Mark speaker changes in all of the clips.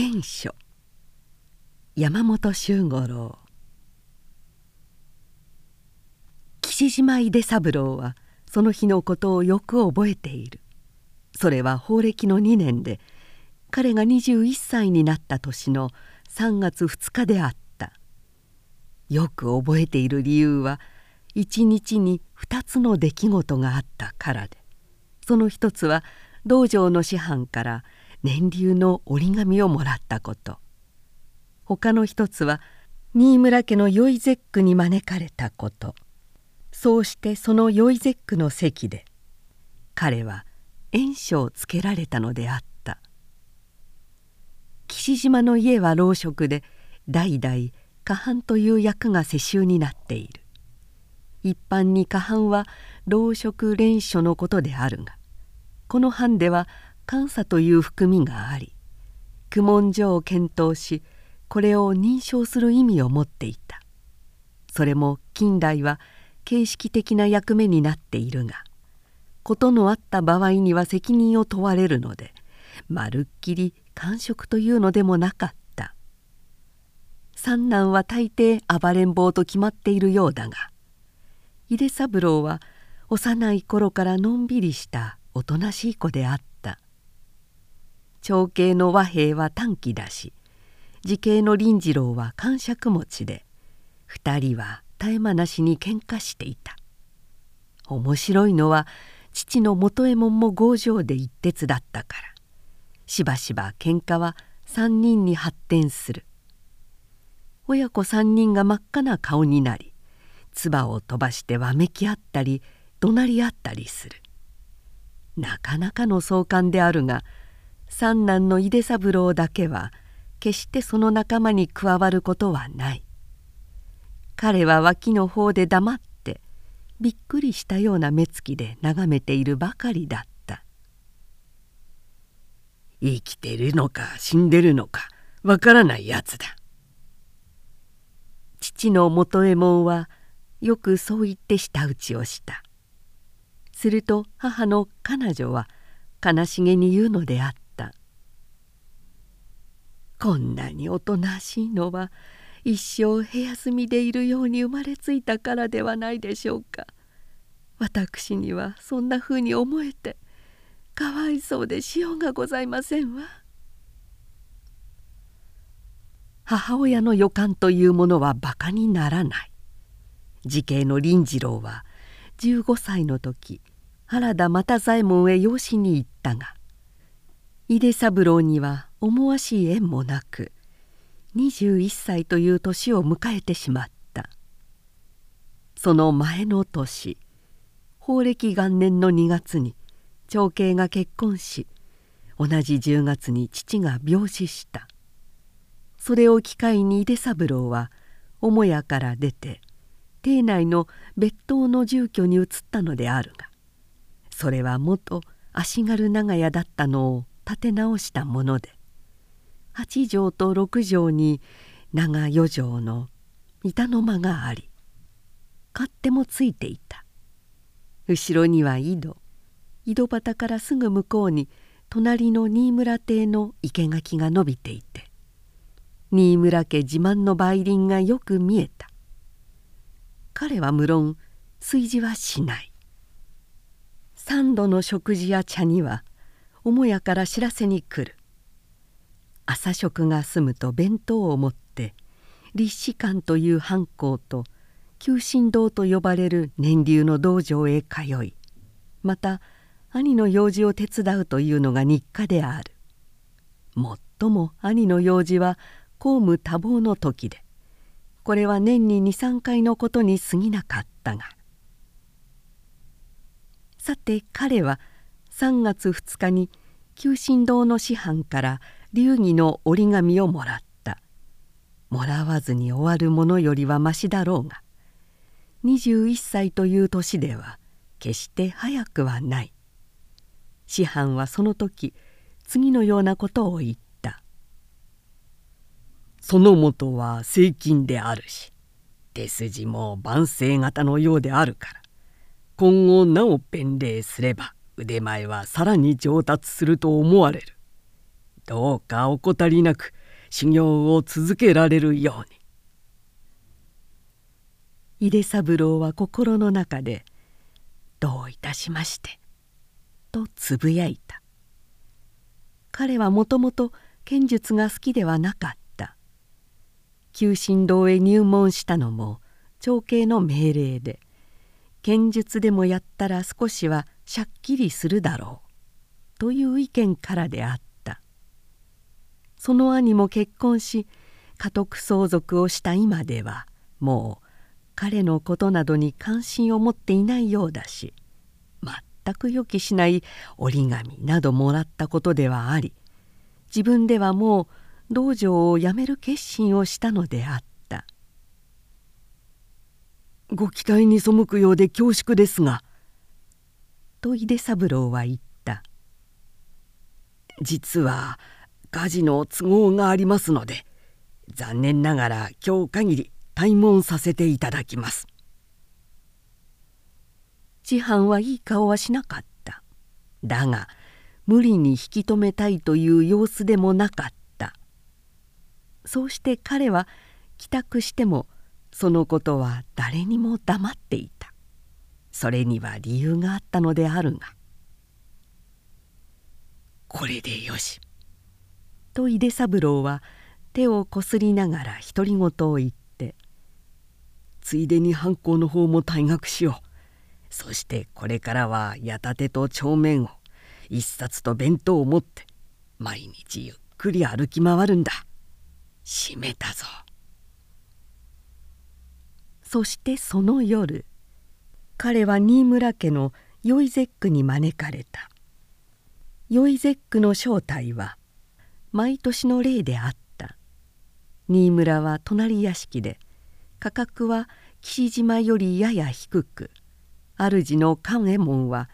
Speaker 1: 縁書。山本周五郎。岸島出三郎はその日のことをよく覚えている。それは法暦の2年で彼が21歳になった年の3月2日であった。よく覚えている理由は一日に2つの出来事があったからで。その一つは道場の師範から年流の折り紙をもらったこと。他の一つは新村家の宵絶句に招かれたこと。そうしてその宵絶句の席で彼は縁書をつけられたのであった。岸島の家は老職で代々過半という役が世襲になっている。一般に過半は老職連書のことであるがこの藩では監査という含みがあり苦問書を検討しこれを認証する意味を持っていた。それも近代は形式的な役目になっているが事のあった場合には責任を問われるのでまるっきり官職というのでもなかった。三男は大抵暴れん坊と決まっているようだが井出三郎は幼い頃からのんびりしたおとなしい子であった。長兄の和平は短気だし時系の林次郎は感触持ちで二人は絶え間なしに喧嘩していた。面白いのは父の元右衛門も強情で一徹だったから。しばしば喧嘩は三人に発展する。親子三人が真っ赤な顔になり唾を飛ばしてわめき合ったり怒鳴り合ったりする。なかなかの壮観であるが三男の井出三郎だけは決してその仲間に加わることはない。彼は脇の方で黙ってびっくりしたような目つきで眺めているばかりだった。
Speaker 2: 生きてるのか死んでるのかわからないやつだ。
Speaker 1: 父の元右衛門はよくそう言って舌打ちをした。すると母の彼女は悲しげに言うのであった「こんなにおとなしいのは一生部屋住みでいるように生まれついたからではないでしょうか。私にはそんなふうに思えてかわいそうでしようがございませんわ」母親の予感というものはバカにならない。時系の林次郎は15歳の時原田又左衛門へ養子に行ったが井出三郎には思わしい縁もなく21歳という年を迎えてしまった。その前の年法暦元年の2月に長兄が結婚し同じ10月に父が病死した。それを機会に井出三郎は母屋から出て邸内の別当の住居に移ったのであるがそれは元足軽長屋だったのを建て直したもので8畳と6畳に長4畳の板の間があり勝手もついていた。後ろには井戸。井戸端からすぐ向こうに隣の新村邸の生垣が伸びていて新村家自慢の梅林がよく見えた。彼は無論炊事はしない。三度の食事や茶には母屋から知らせに来る。朝食が済むと弁当を持って立志館という藩校と求心堂と呼ばれる年流の道場へ通いまた兄の用事を手伝うというのが日課である。もっとも兄の用事は公務多忙の時でこれは年に23回のことに過ぎなかったが。さて彼は3月2日に求心堂の師範から流儀の折り紙をもらった。もらわずに終わるものよりはましだろうが21歳という年では決して早くはない。師範はその時次のようなことを言った「
Speaker 2: その元は正金であるし手筋も万世型のようであるから今後なお弁礼すれば腕前はさらに上達すると思われる。どうか怠りなく修行を続けられるよう
Speaker 1: に。井出三郎は心の中で「どういたしまして」とつぶやいた彼はもともと剣術が好きではなかった九神堂へ入門したのも長兄の命令で剣術でもやったら少しはしゃっきりするだろう。という意見からであった。その兄も結婚し家督相続をした今ではもう彼のことなどに関心を持っていないようだし全く予期しない折り紙などもらったことではあり自分ではもう道場を辞める決心をしたのであった「
Speaker 2: ご期待に背くようで恐縮ですが」
Speaker 1: と井出三郎は言った「
Speaker 2: 実は火事の都合がありますので残念ながら今日限り退門させていただきます」。
Speaker 1: 師範はいい顔はしなかった。だが無理に引き止めたいという様子でもなかった。そうして彼は帰宅してもそのことは誰にも黙っていた。それには理由があったのであるが「
Speaker 2: これでよし」
Speaker 1: と井出三郎は手をこすりながら独り言を言って「
Speaker 2: ついでに藩校の方も退学しよう」そしてこれからは矢立と帳面を一冊と弁当を持って毎日ゆっくり歩き回るんだ。閉めたぞ。
Speaker 1: そしてその夜彼は新村家のヨイゼックに招かれた。ヨイゼックの正体は毎年の例であった。新村は隣屋敷で価格は岸島よりやや低く。主の寛右衛門は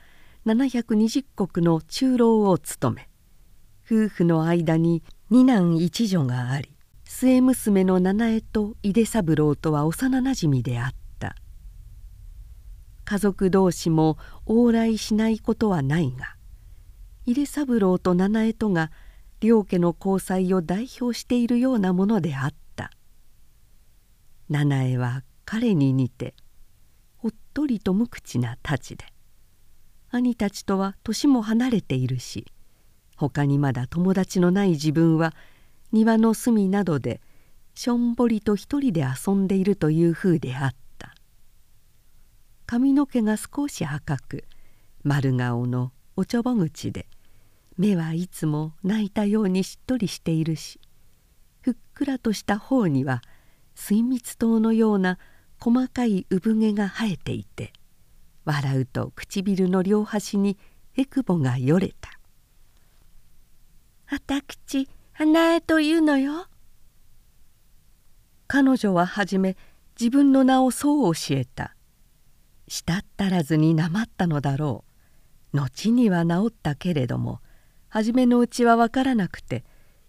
Speaker 1: 720石の中老を務め夫婦の間に二男一女があり末娘の七重と井出三郎とは幼なじみであった。家族同士も往来しないことはないが井出三郎と七重とが両家の交際を代表しているようなものであった。七重は彼に似ておっとりと無口な太刀で兄たちとは年も離れているし他にまだ友達のない自分は庭の隅などでしょんぼりと一人で遊んでいるというふうであった。髪の毛が少し赤く丸顔のおちょぼ口で目はいつも泣いたようにしっとりしているしふっくらとした方には水蜜糖のような細かい産毛が生えていて笑うと唇の両端にえくぼがよれた「あたくち花江というのよ」彼女ははじめ自分の名をそう教えた。したったらずになまったのだろう。後には治ったけれども初めのうちは分からなくて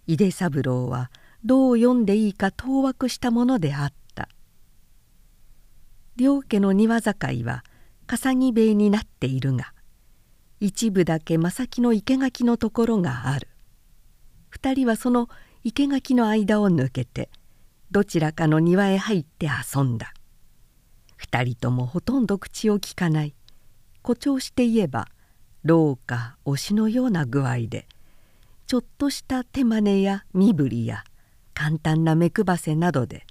Speaker 1: 井出三郎はどう読んでいいか当惑したものであった。両家の庭境は笠木塀になっているが一部だけ正木の生垣のところがある。二人はその生垣の間を抜けてどちらかの庭へ入って遊んだ。二人ともほとんど口をきかない。誇張して言えば老か推しのような具合でちょっとした手真似や身振りや簡単な目配せなどで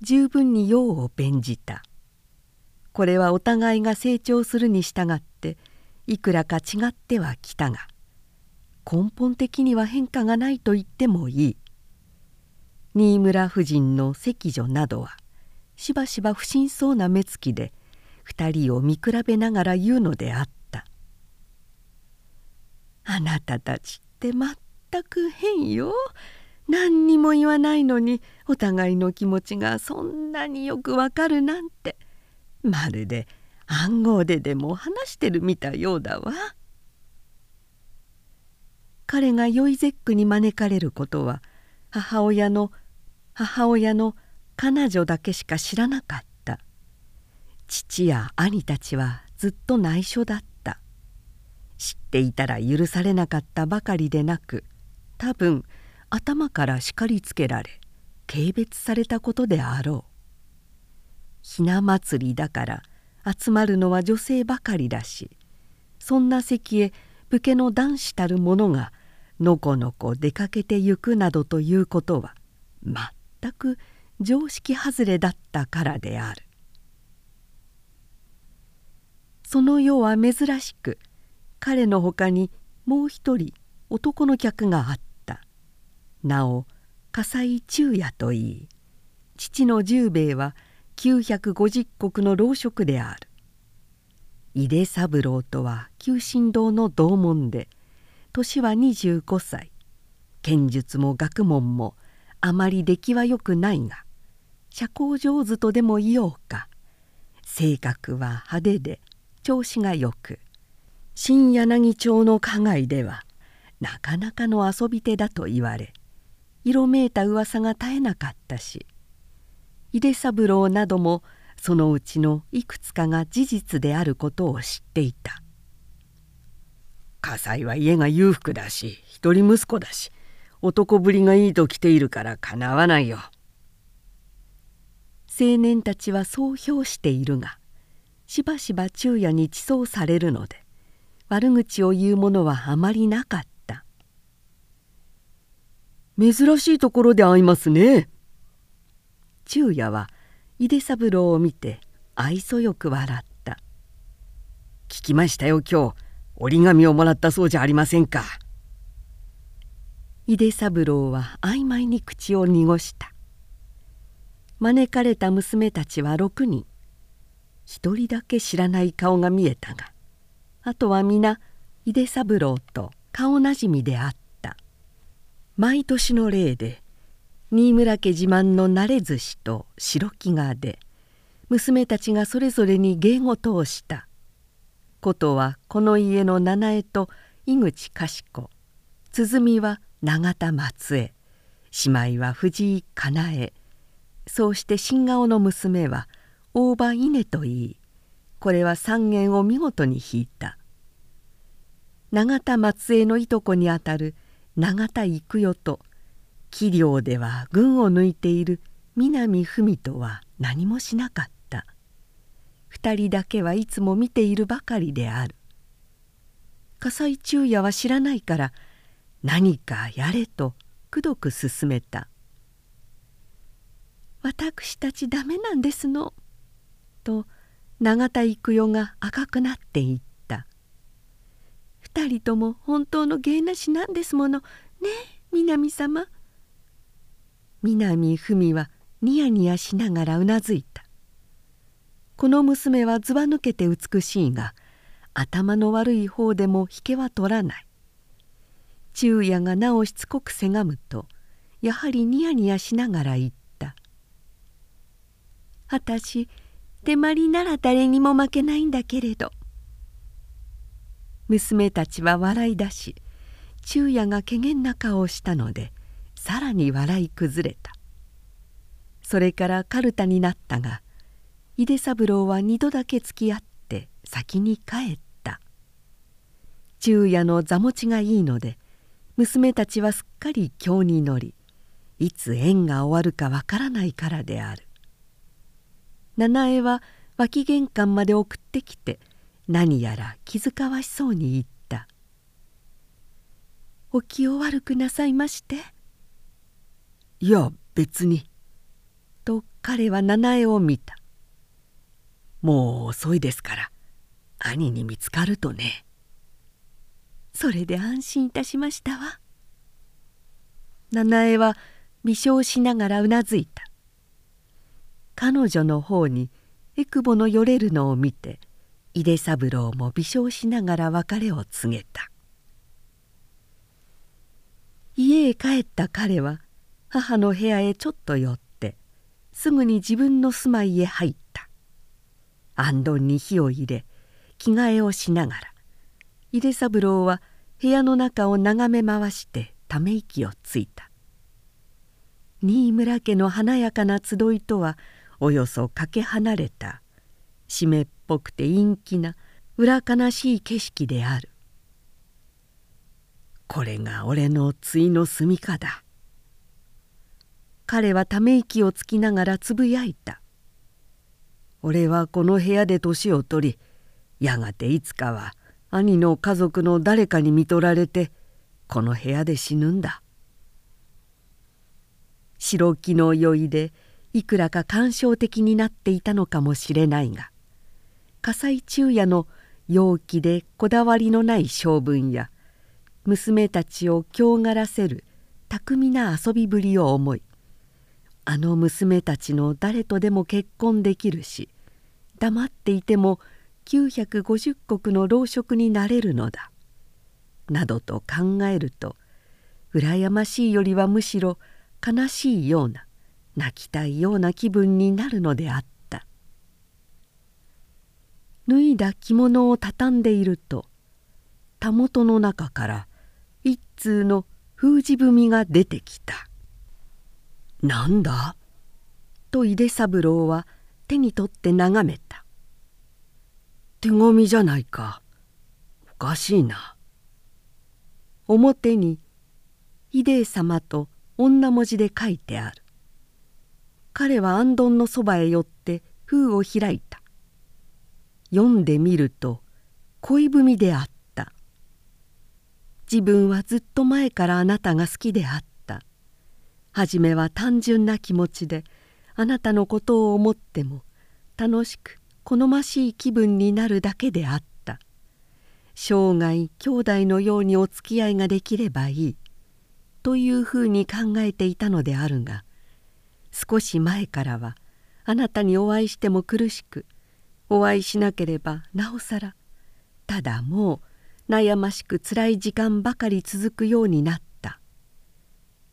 Speaker 1: 十分に用を弁じた。これはお互いが成長するに従っていくらか違ってはきたが根本的には変化がないと言ってもいい。新村夫人の席女などはしばしば不審そうな目つきで二人を見比べながら言うのであった「あなたたちってまったく変よ。何にも言わないのにお互いの気持ちがそんなによくわかるなんて。まるで暗号ででも話してるみたいようだわ。彼がヨイゼックに招かれることは母親の母親の彼女だけしか知らなかった。父や兄たちはずっと内緒だった。知っていたら許されなかったばかりでなく多分頭から叱りつけられ軽蔑されたことであろう。ひな祭りだから集まるのは女性ばかりだしそんな席へ武家の男子たる者がのこのこ出かけてゆくなどということは全く常識外れだったからである。その世は珍しく彼のほかにもう一人男の客があった。なお笠井忠也といい父の十兵衛は950石の老職である。井出三郎とは九神堂の同門で年は25歳。剣術も学問もあまり出来はよくないが社交上手とでも言おうか。性格は派手で調子がよく。新柳町の花街ではなかなかの遊び手だと言われ色めいた噂が絶えなかったし井出三郎などもそのうちのいくつかが事実であることを知っていた。
Speaker 2: 葛西は家が裕福だし一人息子だし男ぶりがいいと来ているからかなわないよ。
Speaker 1: 青年たちはそう評しているがしばしば昼夜に馳走されるので悪口を言う者はあまりなかった。
Speaker 2: 珍しいところで会いますね。
Speaker 1: 昼夜は井出三郎を見て愛想よく笑った「
Speaker 2: 聞きましたよ今日。折り紙をもらったそうじゃありませんか」
Speaker 1: 井出三郎は曖昧に口を濁した。招かれた娘たちは6人。一人だけ知らない顔が見えたがあとは皆井出三郎と顔なじみであった。毎年の例で新村家自慢の慣れ寿司と白木がで娘たちがそれぞれに芸事をした。ことはこの家の七重と井口賢鼓は永田松江。姉妹は藤井かなえ。そうして新顔の娘は大場稲といいこれは三弦を見事に弾いた。永田松江のいとこにあたる永田育代と器量では群を抜いている南文とは何もしなかった。二人だけはいつも見ているばかりである。笠井忠也は知らないから何かやれとくどく勧めた「私たちダメなんですの」と永田育代が赤くなっていった「二人とも本当の芸なしなんですもの。ねえ南様」南文はニヤニヤしながらうなずいた。この娘はずば抜けて美しいが頭の悪い方でも引けは取らない。昼夜がなおしつこくせがむとやはりニヤニヤしながら言った「あたし手まりなら誰にも負けないんだけれど」娘たちは笑い出し昼夜がけげんな顔をしたのでさらに笑い崩れた。それからかるたになったが井出三郎は二度だけ付き合って先に帰った。昼夜の座持ちがいいので娘たちはすっかり京に乗りいつ縁が終わるかわからないからである。七重は脇玄関まで送ってきて何やら気遣わしそうに言った「お気を悪くなさいまして」
Speaker 2: いや別に」
Speaker 1: と彼は七重を見た「
Speaker 2: もう遅いですから兄に見つかるとね」
Speaker 1: それで安心いたしましたわ。七重は微笑しながらうなずいた。彼女の方にえくぼのよれるのを見て井出三郎も微笑しながら別れを告げた。家へ帰った彼は母の部屋へちょっと寄ってすぐに自分の住まいへ入った。行灯に火を入れ着替えをしながら井出三郎は部屋の中を眺め回してため息をついた。新村家の華やかな集いとはおよそかけ離れた。湿っぽくて陰気な裏悲しい景色である。
Speaker 2: これが俺の対の住みかだ。
Speaker 1: 彼はため息をつきながらつぶやいた「
Speaker 2: 俺はこの部屋で年を取りやがていつかは兄の家族の誰かに見取られてこの部屋で死ぬんだ」
Speaker 1: 白木の酔いでいくらか感傷的になっていたのかもしれないが火災昼夜の陽気でこだわりのない性分や娘たちを強がらせる巧みな遊びぶりを思いあの娘たちの誰とでも結婚できるし黙っていても950石の老職になれるのだなどと考えると羨ましいよりはむしろ悲しいような泣きたいような気分になるのであった。脱いだ着物を畳んでいるとたもとの中から一通の封じ踏みが出てきた「
Speaker 2: なんだ?」
Speaker 1: と井出三郎は手に取って眺めた「
Speaker 2: 手紙じゃないか。おかしいな」
Speaker 1: 表に「秀栄様」と女文字で書いてある。彼は行灯のそばへ寄って封を開いた。読んでみると恋文であった。自分はずっと前からあなたが好きであった。初めは単純な気持ちであなたのことを思っても楽しく好ましい気分になるだけであった。生涯兄弟のようにお付き合いができればいい。というふうに考えていたのであるが少し前からはあなたにお会いしても苦しくお会いしなければなおさらただもう悩ましくつらい時間ばかり続くようになった。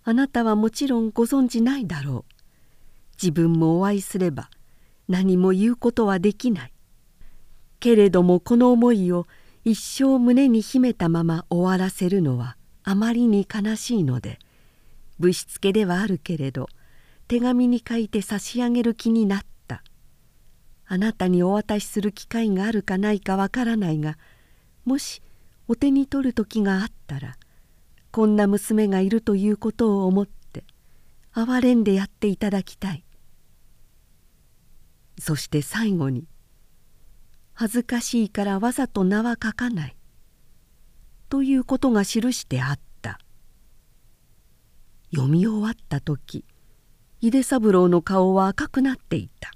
Speaker 1: あなたはもちろんご存じないだろう。自分もお会いすれば何も言うことはできない。けれどもこの思いを一生胸に秘めたまま終わらせるのはあまりに悲しいのでぶしつけではあるけれど手紙に書いて差し上げる気になった。あなたにお渡しする機会があるかないかわからないがもしお手に取る時があったらこんな娘がいるということを思って憐れんでやっていただきたい。そして最後に「恥ずかしいからわざと名は書かない」ということが記してあった。読み終わった時井出三郎の顔は赤くなっていた。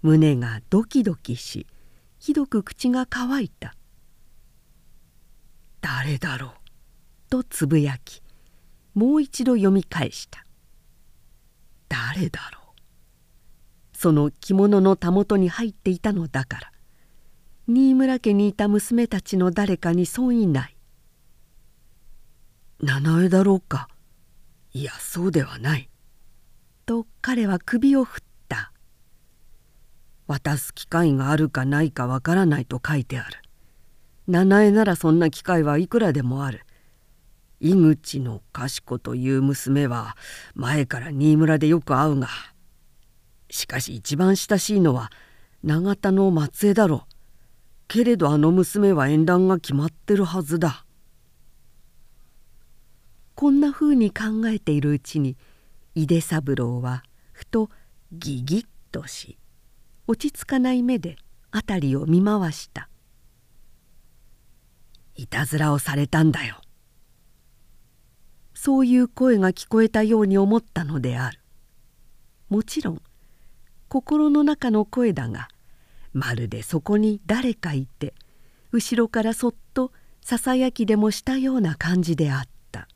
Speaker 1: 胸がドキドキしひどく口が乾いた「
Speaker 2: 誰だろう」
Speaker 1: とつぶやきもう一度読み返した「
Speaker 2: 誰だろう」
Speaker 1: その着物のたもとに入っていたのだから。新村家にいた娘たちの誰かに損いない。
Speaker 2: 七重だろうか？いやそうではない。
Speaker 1: と彼は首を振った。
Speaker 2: 渡す機会があるかないかわからないと書いてある。七重ならそんな機会はいくらでもある。井口の賢という娘は前から新村でよく会うが。しかし一番親しいのは永田の松江だろう。けれどあの娘は縁談が決まってるはずだ。
Speaker 1: こんなふうに考えているうちに井出三郎はふとギギッとし落ち着かない目で辺りを見回した「
Speaker 2: いたずらをされたんだよ」
Speaker 1: そういう声が聞こえたように思ったのである。もちろん心の中の声だがまるでそこに誰かいて後ろからそっとささやきでもしたような感じであった。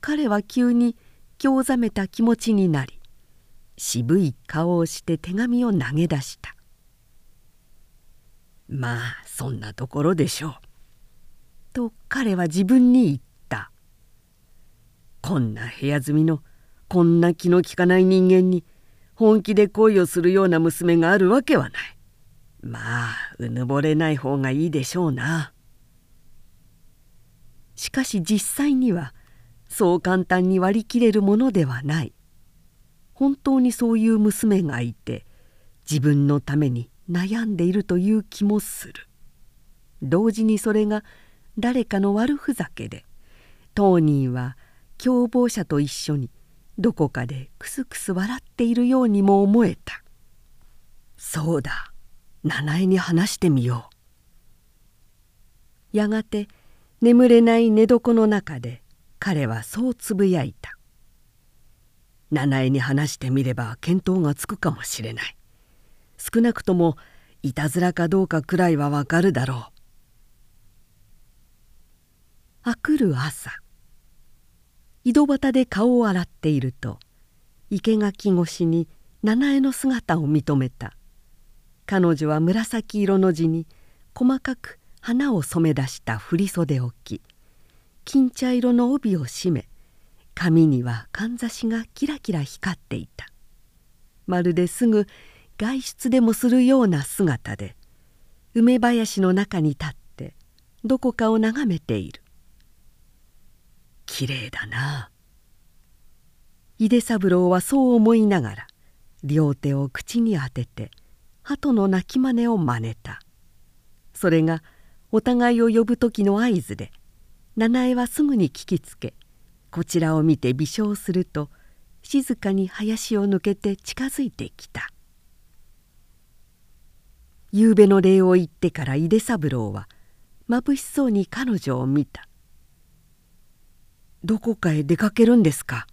Speaker 1: 彼は急に興ざめた気持ちになり渋い顔をして手紙を投げ出した「
Speaker 2: まあそんなところでしょう」
Speaker 1: と彼は自分に言った「
Speaker 2: こんな部屋住みのこんな気の利かない人間に本気で恋をするような娘があるわけはない。まあうぬぼれない方がいいでしょうな。
Speaker 1: しかし実際にはそう簡単に割り切れるものではない。本当にそういう娘がいて自分のために悩んでいるという気もする。同時にそれが誰かの悪ふざけで当人は共謀者と一緒にどこかでクスクス笑っているようにも思えた
Speaker 2: そうだ七重に話してみよ
Speaker 1: うやがて眠れない寝床の中で彼はそうつぶやいた。
Speaker 2: 七重に話してみれば見当がつくかもしれない。少なくともいたずらかどうかくらいはわかるだろう。
Speaker 1: あくる朝井戸端で顔を洗っていると生垣越しに七重の姿を認めた。彼女は紫色の地に細かく花を染め出した振袖を着金茶色の帯を締め髪にはかんざしがキラキラ光っていた。まるですぐ外出でもするような姿で梅林の中に立ってどこかを眺めている。
Speaker 2: きれいだな。
Speaker 1: 井出三郎はそう思いながら両手を口に当てて鳩の鳴き真似を真似た。それがお互いを呼ぶ時の合図で七重はすぐに聞きつけこちらを見て微笑すると静かに林を抜けて近づいてきた。夕べの礼を言ってから井出三郎はまぶしそうに彼女を見た「
Speaker 2: どこかへ出かけるんですか?」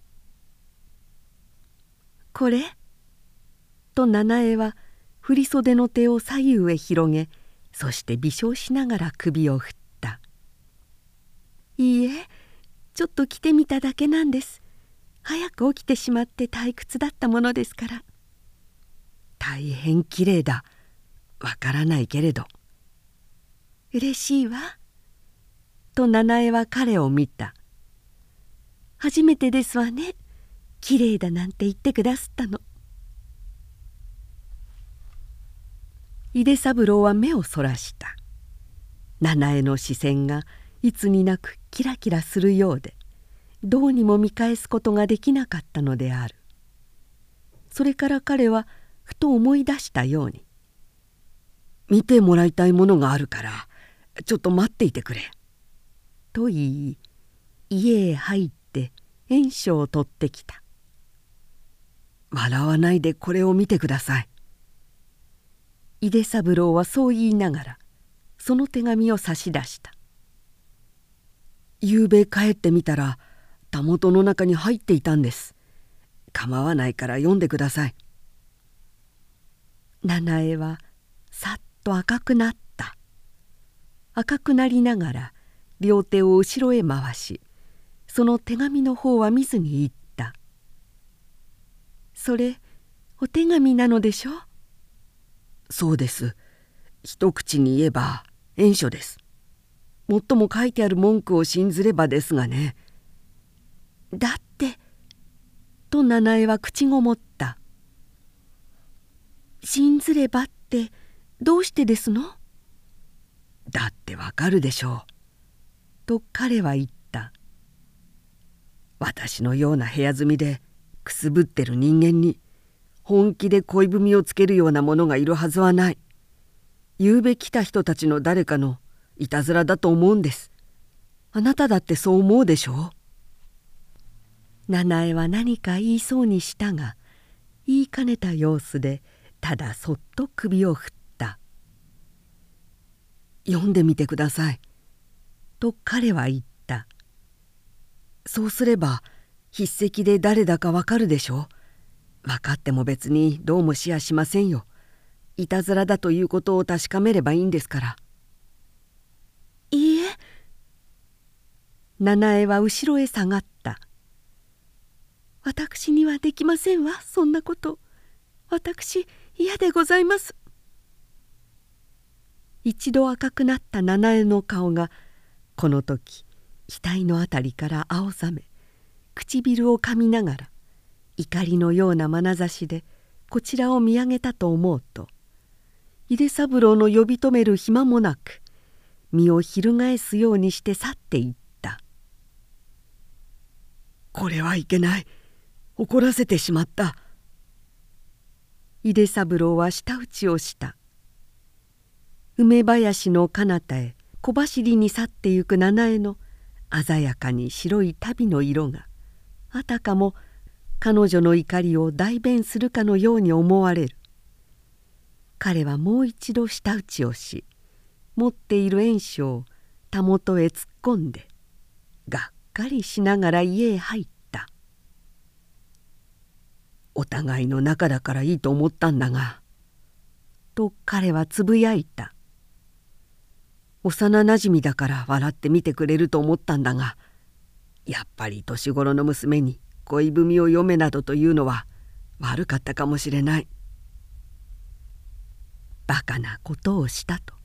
Speaker 1: これ？と七重は振袖の手を左右へ広げそして微笑しながら首を振った「いいえちょっと着てみただけなんです。早く起きてしまって退屈だったものですから」
Speaker 2: 大変きれいだ。わからないけれど。
Speaker 1: 嬉しいわ」と七重は彼を見た「初めてですわね。きれいだなんて言ってくだすったの」井出三郎は目をそらした。七重の視線がいつになくキラキラするようでどうにも見返すことができなかったのである。それから彼はふと思い出したように「
Speaker 2: 見てもらいたいものがあるからちょっと待っていてくれ」
Speaker 1: と言い家へ入って炎書を取ってきた「
Speaker 2: 笑わないでこれを見てください」
Speaker 1: 井出三郎はそう言いながらその手紙を差し出した。
Speaker 2: 夕べ帰ってみたらたもとの中に入っていたんです。構わないから読んでください。
Speaker 1: 七重はさっと赤くなった。赤くなりながら両手を後ろへ回しその手紙の方は見ずに言った「それお手紙なのでしょ?」
Speaker 2: そうです。一口に言えば縁書です。もっとも書いてある文句を信ずればですがね。
Speaker 1: だってと七重は口ごもった。信ずればってどうしてですの？
Speaker 2: だってわかるでしょう。
Speaker 1: と彼は言った。
Speaker 2: 私のような部屋住みでくすぶってる人間に本気で恋文をつけるようなものがいるはずはない。昨べ来た人たちの誰かのいたずらだと思うんです。あなただってそう思うでしょ
Speaker 1: う？七重は何か言いそうにしたが言いかねた様子でただそっと首を振った「
Speaker 2: 読んでみてください」
Speaker 1: と彼は言った「
Speaker 2: そうすれば筆跡で誰だかわかるでしょう？分かっても別にどうもしやしませんよ。いたずらだということを確かめればいいんですから。
Speaker 1: いいえ。七重は後ろへ下がった。私にはできませんわそんなこと。私嫌でございます。一度赤くなった七重の顔がこの時額の辺りから青ざめ唇をかみながら怒りのような眼差しでこちらを見上げたと思うと井出三郎の呼び止める暇もなく身を翻すようにして去っていった「
Speaker 2: これはいけない。怒らせてしまった」
Speaker 1: 井出三郎は舌打ちをした。梅林の彼方へ小走りに去ってゆく七重の鮮やかに白い足袋の色があたかも彼女の怒りを代弁するかのように思われる。彼はもう一度舌打ちをし持っている縁書をたもとへ突っ込んでがっかりしながら家へ入った「
Speaker 2: お互いの仲だからいいと思ったんだが」
Speaker 1: と彼はつぶやいた。
Speaker 2: 幼なじみだから笑ってみてくれると思ったんだがやっぱり年頃の娘に恋文を読めなどというのは悪かったかもしれない。
Speaker 1: バカなことをしたと。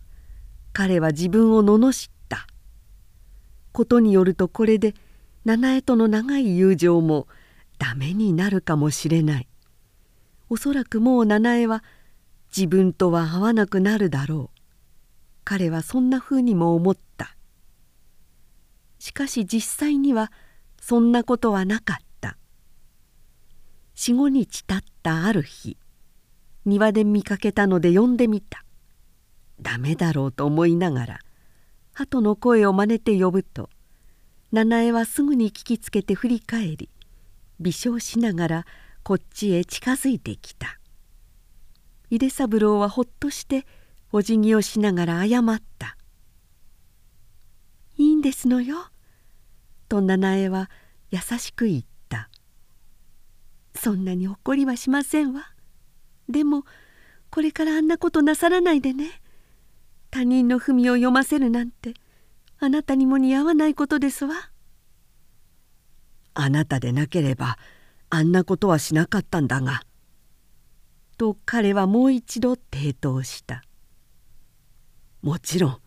Speaker 1: 彼は自分を罵った。ことによるとこれで七重との長い友情もダメになるかもしれない。おそらくもう七重は自分とは会わなくなるだろう。彼はそんなふうにも思った。しかし実際にはそんなことはなかった。四五日たったある日庭で見かけたので呼んでみた。ダメだろうと思いながら鳩の声を真似て呼ぶと七重はすぐに聞きつけて振り返り微笑しながらこっちへ近づいてきた。井出三郎はほっとしてお辞儀をしながら謝った「いいんですのよ」と七重は優しく言った「そんなに怒りはしませんわ。でもこれからあんなことなさらないでね。他人の文を読ませるなんてあなたにも似合わないことですわ」
Speaker 2: あなたでなければあんなことはしなかったんだが」
Speaker 1: と彼はもう一度抵当した。
Speaker 2: もちろん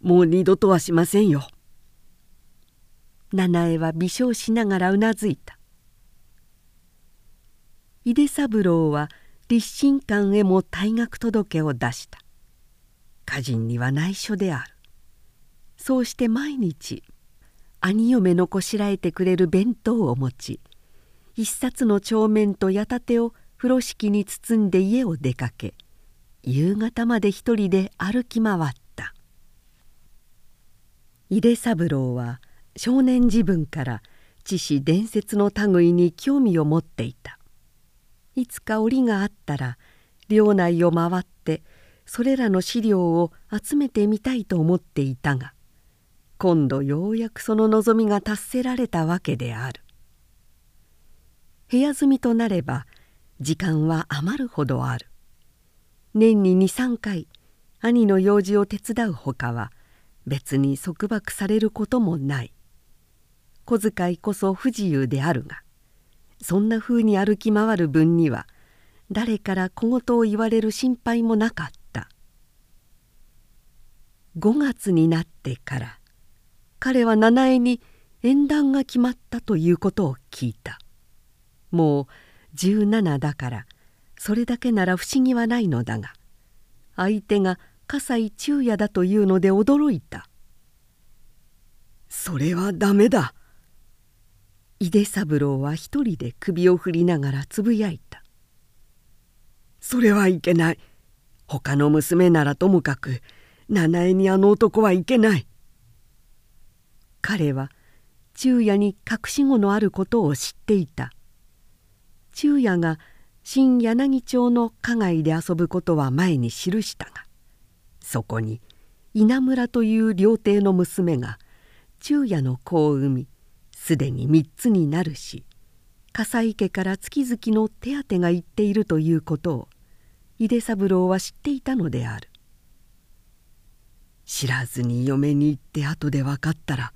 Speaker 2: もう二度とはしませんよ。
Speaker 1: 七重は微笑しながらうなずいた。井出三郎は立身館へも退学届を出した家人には内緒である。そうして毎日兄嫁のこしらえてくれる弁当を持ち一冊の帳面と矢立てを風呂敷に包んで家を出かけ夕方まで一人で歩き回った。井出三郎は少年時分から知史伝説の類に興味を持っていた。いつか折があったら領内を回ってそれらの資料を集めてみたいと思っていたが今度ようやくその望みが達せられたわけである。部屋住みとなれば時間は余るほどある。年に23回兄の用事を手伝うほかは別に束縛されることもない。小遣いこそ不自由であるがそんなふうに歩き回る分には誰から小言を言われる心配もなかった。5月になってから彼は七重に縁談が決まったということを聞いた。もう17だからそれだけなら不思議はないのだが相手が葛西忠也だというので驚いた「
Speaker 2: それはダメだ」
Speaker 1: 井出三郎は一人で首を振りながらつぶやいた「
Speaker 2: それはいけない。他の娘ならともかく七重にあの男はいけない」
Speaker 1: 彼は忠也に隠し子のあることを知っていた。忠也が新柳町の花街で遊ぶことは前に記したがそこに稲村という料亭の娘が昼夜の子を産みすでに3つになるし笠井家から月々の手当がいっているということを井出三郎は知っていたのである。
Speaker 2: 知らずに嫁に行って後で分かったら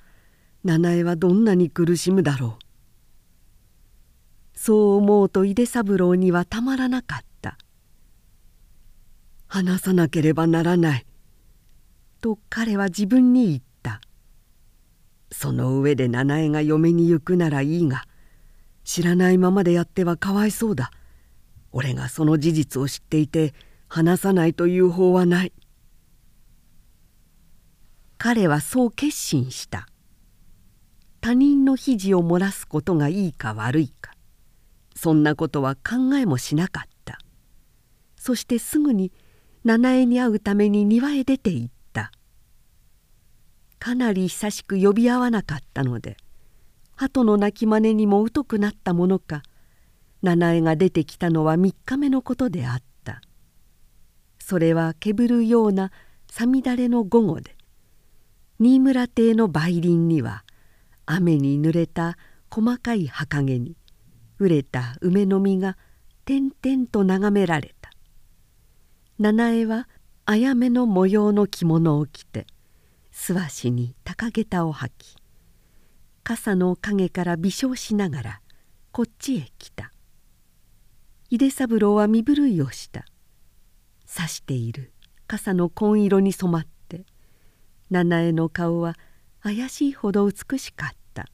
Speaker 2: 七重はどんなに苦しむだろう。
Speaker 1: そう思うと井出三郎にはたまらなかった。
Speaker 2: 話さなければならない。
Speaker 1: と彼は自分に言った。
Speaker 2: その上で七重が嫁に行くならいいが知らないままでやってはかわいそうだ。俺がその事実を知っていて話さないという法はない。
Speaker 1: 彼はそう決心した。他人の肘を漏らすことがいいか悪いか。そんなことは考えもしなかった。そしてすぐに七重に会うために庭へ出て行った。かなり久しく呼び合わなかったので鳩の鳴き真似にも疎くなったものか七重が出てきたのは3日目のことであった。それはけぶるようなさみだれの午後で。新村邸の梅林には雨に濡れた細かい葉陰に熟れた梅の実が点々と眺められた。七重はあやめの模様の着物を着て素足に高下駄を履き傘の陰から微笑しながらこっちへ来た。井出三郎は身震いをした。さしている傘の紺色に染まって七重の顔は怪しいほど美しかった。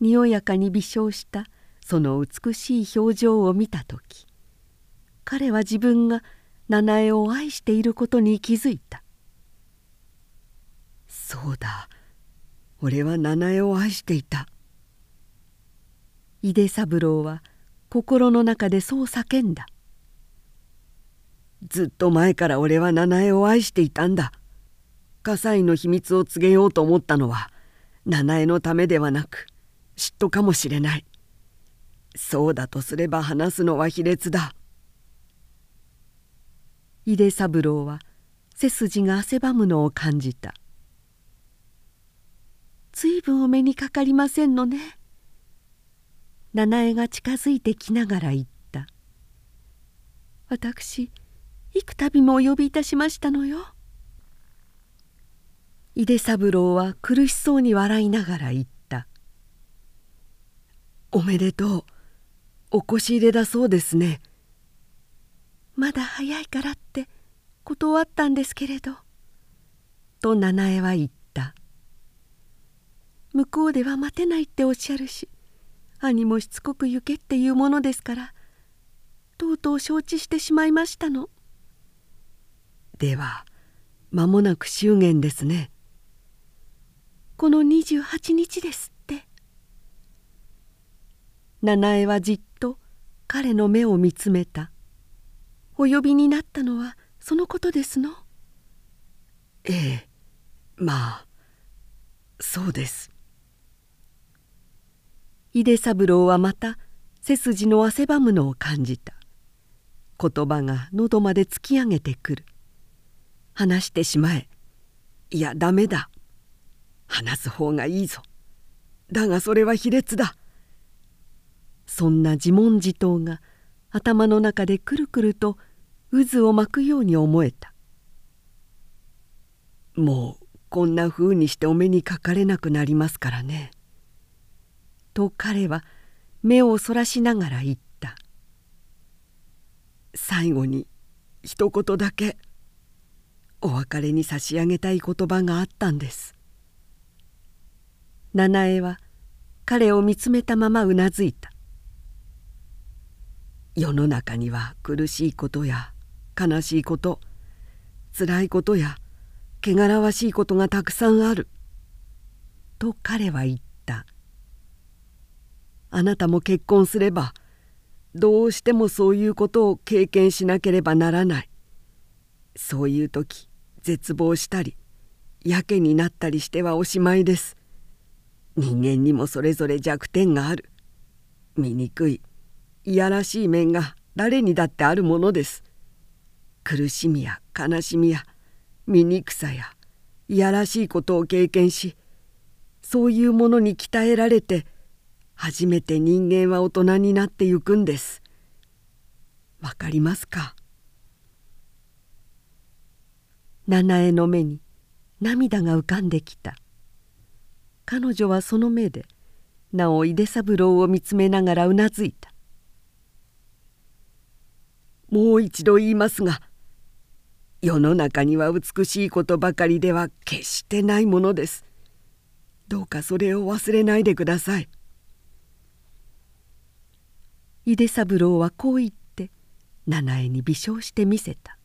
Speaker 1: によやかに微笑したその美しい表情を見た時彼は自分が七重を愛していることに気づいた。
Speaker 2: そうだ俺は七重を愛していた。
Speaker 1: 井出三郎は心の中でそう叫んだ。
Speaker 2: ずっと前から俺は七重を愛していたんだ。葛西の秘密を告げようと思ったのは七重のためではなく嫉妬かもしれない。そうだとすれば話すのは卑劣だ。
Speaker 1: 井出三郎は背筋が汗ばむのを感じた随分お目にかかりませんのね七重が近づいてきながら言った「私幾度もお呼びいたしましたのよ」井出三郎は苦しそうに笑いながら言った「
Speaker 2: おめでとう。お越し入れだそうですね」
Speaker 1: まだ早いからって断ったんですけれど」と七重は言った「向こうでは待てないっておっしゃるし兄もしつこく行けっていうものですからとうとう承知してしまいましたの」
Speaker 2: では間もなく祝言ですね。
Speaker 1: この28日ですって。七重はじっと彼の目を見つめた。お呼びになったのはそのことですの？
Speaker 2: ええまあそうです。
Speaker 1: 井出三郎はまた背筋の汗ばむのを感じた。言葉が喉まで突き上げてくる。
Speaker 2: 話してしまえ。いやダメだ話す方がいいぞ。だがそれは卑劣だ。
Speaker 1: そんな自問自答が頭の中でくるくると渦を巻くように思えた。
Speaker 2: もうこんなふうにしてお目にかかれなくなりますからね。
Speaker 1: と彼は目をそらしながら言った。
Speaker 2: 最後に一言だけお別れに差し上げたい言葉があったんです。
Speaker 1: 七重は彼を見つめたままうなずいた。
Speaker 2: 世の中には苦しいことや悲しいこと辛いことや汚らわしいことがたくさんある」と彼は言った「あなたも結婚すればどうしてもそういうことを経験しなければならない。そういう時絶望したりやけになったりしてはおしまいです。人間にもそれぞれ弱点がある。醜いいやらしい面が誰にだってあるものです。苦しみや悲しみや醜さやいやらしいことを経験しそういうものに鍛えられて初めて人間は大人になってゆくんです。わかりますか？
Speaker 1: 七重の目に涙が浮かんできた。彼女はその目でなお井出三郎を見つめながらうなずいた。
Speaker 2: もう一度言いますが世の中には美しいことばかりでは決してないものです。どうかそれを忘れないでください。
Speaker 1: 井出三郎はこう言って七重に微笑してみせた。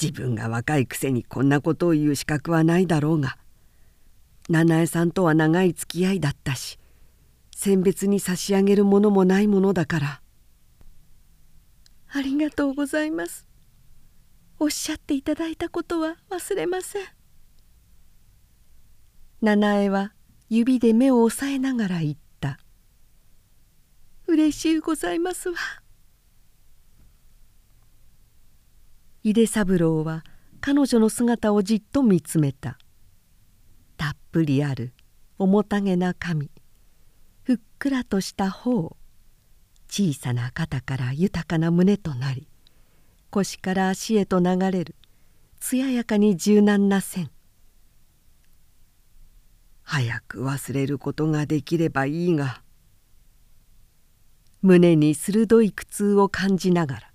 Speaker 2: 自分が若いくせにこんなことを言う資格はないだろうが七重さんとは長い付き合いだったし選別に差し上げるものもないものだから。
Speaker 1: ありがとうございます。おっしゃっていただいたことは忘れません。七重は指で目を押さえながら言った。嬉しゅうございますわ。井出三郎は彼女の姿をじっと見つめた。ぷりある。面影な髪ふっくらとした頬。小さな肩から豊かな胸となり。腰から足へと流れる。艶やかに柔軟な線。
Speaker 2: 早く忘れることができればいいが。
Speaker 1: 胸に鋭い苦痛を感じながら。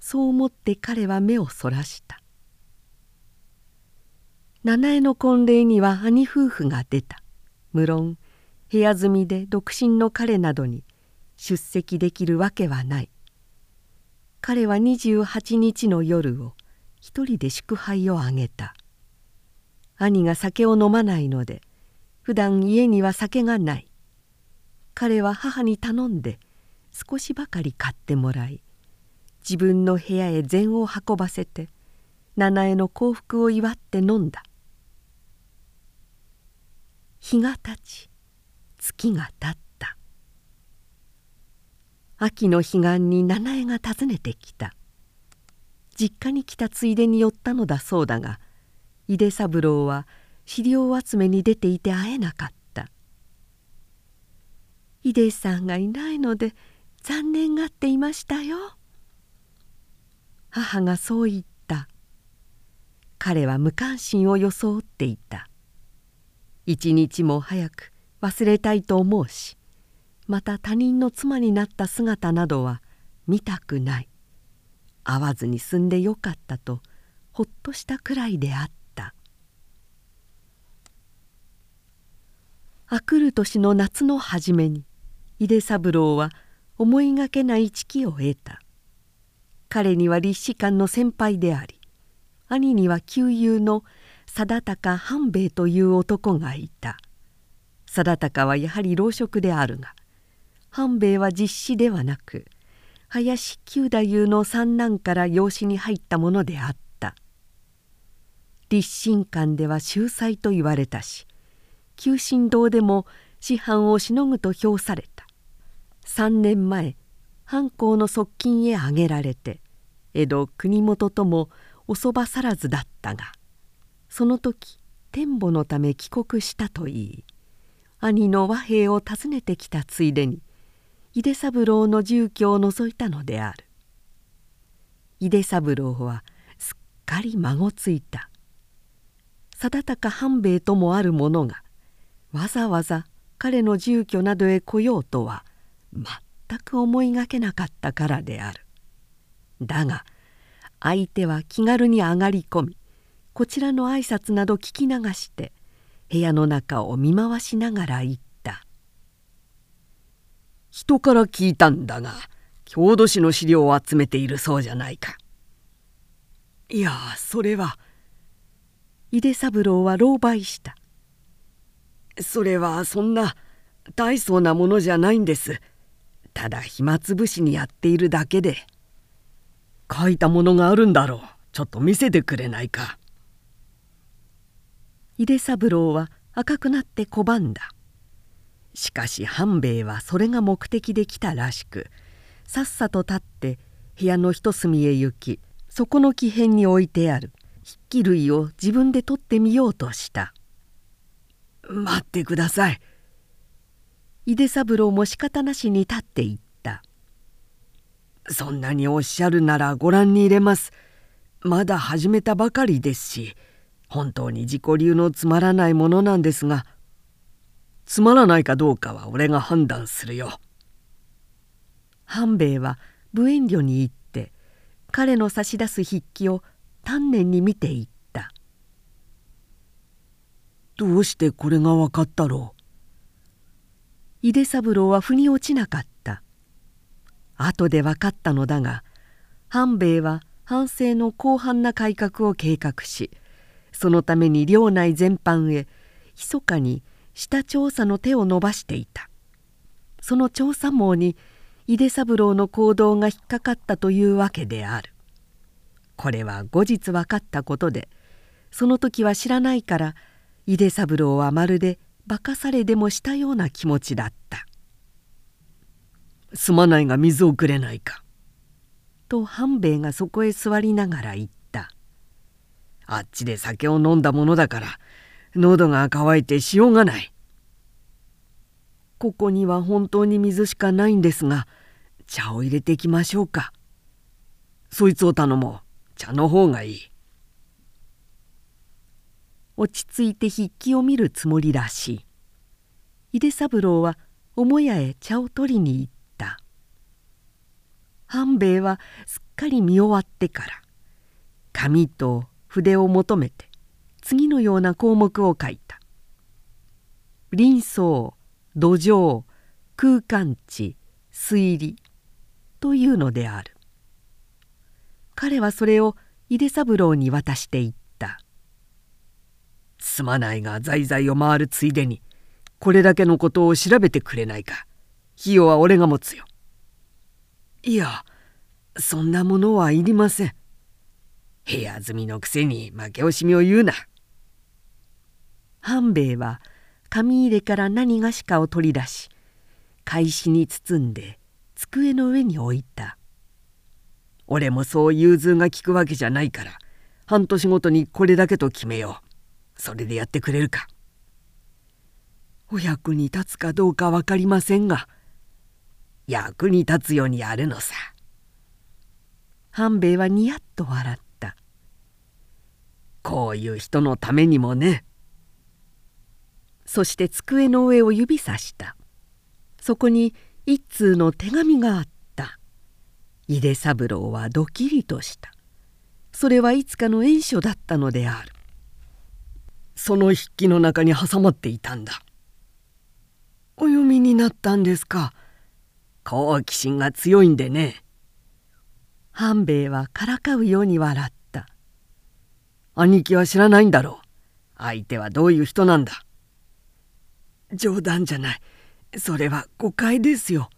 Speaker 1: そう思って彼は目をそらした。七重の婚礼には兄夫婦が出た。無論部屋住みで独身の彼などに出席できるわけはない。彼は28日の夜を一人で祝杯をあげた。兄が酒を飲まないので普段家には酒がない。彼は母に頼んで少しばかり買ってもらい自分の部屋へ膳を運ばせて七重の幸福を祝って飲んだ。日が経ち月が経った。秋の彼岸に七重が訪ねてきた。実家に来たついでに寄ったのだそうだが井出三郎は資料集めに出ていて会えなかった「井出さんがいないので残念がっていましたよ」母がそう言った。彼は無関心を装っていた。一日も早く忘れたいと思うしまた他人の妻になった姿などは見たくない。会わずに済んでよかったとほっとしたくらいであった。あくる年の夏の初めに井出三郎は思いがけない知識を得た。彼には立志官の先輩であり兄には旧友の貞高半兵衛という男がいた。貞高はやはり老職であるが半兵衛は実子ではなく林九太夫の三男から養子に入ったものであった。立身官では秀才と言われたし旧神堂でも師範をしのぐと評された。3年前藩公の側近へ挙げられて江戸国元ともおそばさらずだったがその時天母のため帰国したといい兄の和平を訪ねてきたついでに井出三郎の住居を除いたのである。井出三郎はすっかり孫ついた。定高半兵衛ともある者がわざわざ彼の住居などへ来ようとは全く思いがけなかったからである。だが相手は気軽に上がり込みこちらの挨拶など聞き流して部屋の中を見回しながら言った「
Speaker 2: 人から聞いたんだが郷土史の資料を集めているそうじゃないか」「いやそれは」
Speaker 1: 井出三郎は狼狽した「
Speaker 2: それはそんな大層なものじゃないんです」ただ暇つぶしにやっているだけで。書いたものがあるんだろう。ちょっと見せてくれないか。
Speaker 1: 出三郎は赤くなって拒んだ。しかし半兵衛はそれが目的で来たらしくさっさと立って部屋の一隅へ行きそこの木片に置いてある。筆記類を自分で取ってみようとした「
Speaker 2: 待ってください。
Speaker 1: 井出三郎も仕方なしに立っていった「
Speaker 2: そんなにおっしゃるならご覧に入れます。まだ始めたばかりですし。本当に自己流のつまらないものなんですがつまらないかどうかは俺が判断するよ」
Speaker 1: 半兵衛は無遠慮に言って彼の差し出す筆記を丹念に見ていった「
Speaker 2: どうしてこれが分かったろう。
Speaker 1: 井出三郎は腑に落ちなかった。後で分かったのだが半兵衛は藩政の広範な改革を計画しそのために領内全般へ密かに下調査の手を伸ばしていた。その調査網に井出三郎の行動が引っかかったというわけである。これは後日分かったことでその時は知らないから井出三郎はまるで化かされでもしたような気持ちだった。
Speaker 2: すまないが水をくれないか」
Speaker 1: と半兵衛がそこへ座りながら言った「
Speaker 2: あっちで酒を飲んだものだから喉が渇いてしようがない」
Speaker 1: ここには本当に水しかないんですが茶を入れてきましょうか。
Speaker 2: そいつを頼もう。茶の方がいい。
Speaker 1: 落ち着いて筆記を見るつもりらしい。井出三郎は母屋へ茶を取りに行った。半兵衛はすっかり見終わってから紙と筆を求めて次のような項目を書いた「林層土壌空間地推理というのである。彼はそれを井出三郎に渡していった「
Speaker 2: すまないが在々を回るついでにこれだけのことを調べてくれないか。費用は俺が持つよ」
Speaker 1: いやそんなものはいりません。
Speaker 2: 部屋住みのくせに負け惜しみを言うな。
Speaker 1: 半兵衛は紙入れから何がしかを取り出し返しに包んで机の上に置いた。
Speaker 2: 俺もそう融通が利くわけじゃないから半年ごとにこれだけと決めよう。それでやってくれるか。
Speaker 1: お役に立つかどうか分かりませんが
Speaker 2: 役に立つようにやるのさ。
Speaker 1: 半兵衛はニヤッと笑った。
Speaker 2: こういう人のためにもね。
Speaker 1: そして机の上を指さした。そこに一通の手紙があった。井出三郎はドキリとした。それはいつかの縁書だったのである。
Speaker 2: その筆記の中に挟まっていたんだ。
Speaker 1: お読みになったんですか。
Speaker 2: 好奇心が強いんでね。
Speaker 1: 半兵衛はからかうように笑った。
Speaker 2: 兄貴は知らないんだろう。相手はどういう人なんだ。
Speaker 1: 冗談じゃない。それは誤解ですよ。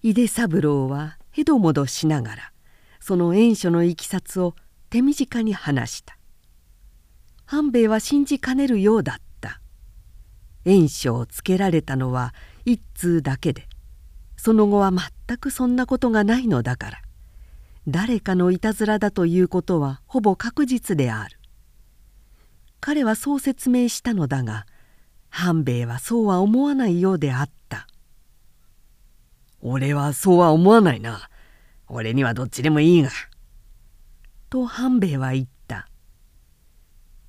Speaker 1: 井出三郎はへどもどしながらその縁書のいきさつを手短に話した。半兵衛は信じかねるようだった。縁書をつけられたのは一通だけでその後は全くそんなことがないのだから。誰かのいたずらだということはほぼ確実である。彼はそう説明したのだが半兵衛はそうは思わないようであった。
Speaker 2: 俺はそうは思わないな。俺にはどっちでもいいが。
Speaker 1: と半兵衛は言った。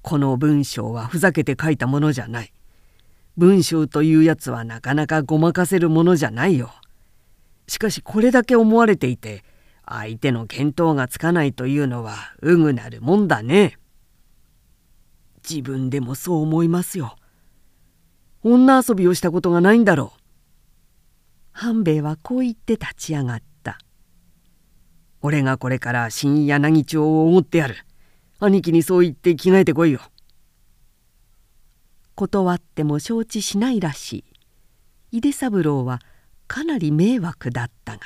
Speaker 2: この文章はふざけて書いたものじゃない。文章というやつはなかなかごまかせるものじゃないよ。しかしこれだけ思われていて相手の見当がつかないというのはうぐなるもんだね。
Speaker 1: 自分でもそう思いますよ。
Speaker 2: 女遊びをしたことがないんだろう。
Speaker 1: 半兵衛はこう言って立ち上がった。
Speaker 2: 俺がこれから新柳町をおごってやる。兄貴にそう言って着替えてこいよ。
Speaker 1: 断っても承知しないらしい。井出三郎はかなり迷惑だったが。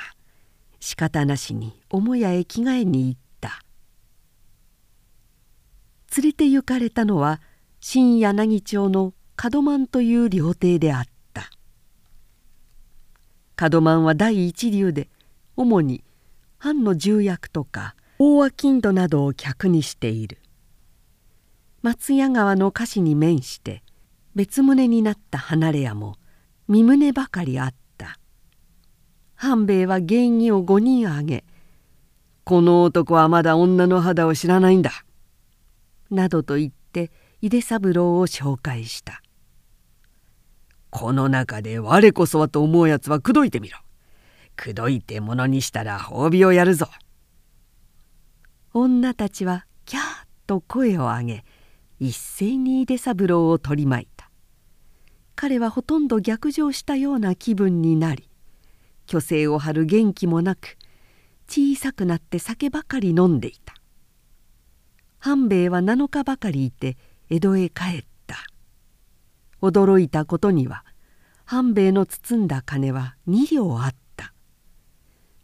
Speaker 1: 仕方なしに母屋へ着替えに行った。連れて行かれたのは新柳町の門万という料亭であった。門万は第一流で主に藩の重役とか大和金土などを客にしている。松屋川の菓子に面して別棟になった離れ屋も三棟ばかりあった。半兵衛は芸妓を5人あげ「
Speaker 2: この男はまだ女の肌を知らないんだ」
Speaker 1: などと言って井出三郎を紹介した。
Speaker 2: この中で我こそはと思うやつは口説いてみろ。口説いてものにしたら褒美をやるぞ。
Speaker 1: 女たちはキャーと声を上げ一斉に井出三郎を取り巻いた。彼はほとんど逆上したような気分になり虚勢を張る元気もなく小さくなって酒ばかり飲んでいた。半兵衛は7日ばかりいて江戸へ帰った。驚いたことには半兵衛の包んだ金は2両あった。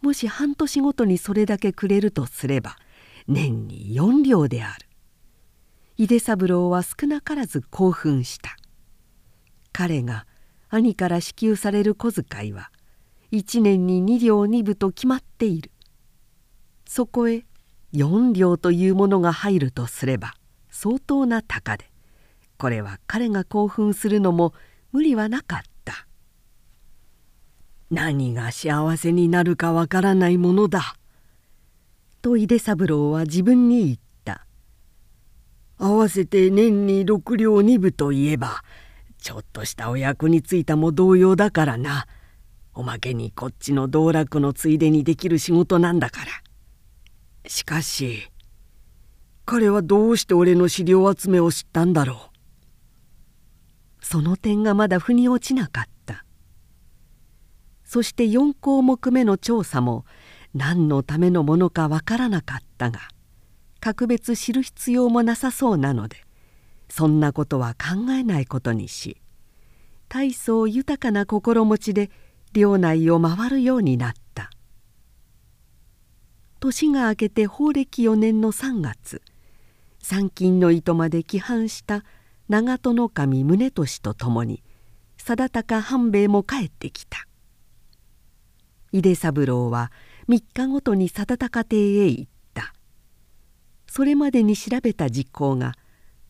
Speaker 1: もし半年ごとにそれだけくれるとすれば年に4両である。井出三郎は少なからず興奮した。彼が兄から支給される小遣いは一年に二両二分と決まっている。そこへ四両というものが入るとすれば相当な高でこれは彼が興奮するのも無理はなかった。
Speaker 2: 何が幸せになるかわからないものだ。
Speaker 1: と井出三郎は自分に言った。
Speaker 2: 合わせて年に六両二分といえばちょっとしたお役についたも同様だからな。おまけにこっちの道楽のついでにできる仕事なんだから。しかし彼はどうして俺の資料集めを知ったんだろ
Speaker 1: う。その点がまだ腑に落ちなかった。そして4項目目の調査も何のためのものかわからなかったが格別知る必要もなさそうなのでそんなことは考えないことにし大層豊かな心持ちで領内を回るようになった。年が明けて法暦4年の3月参勤の糸まで規範した長門守宗利と共に定高半兵衛も帰ってきた。井出三郎は3日ごとに定高邸へ行った。それまでに調べた実行が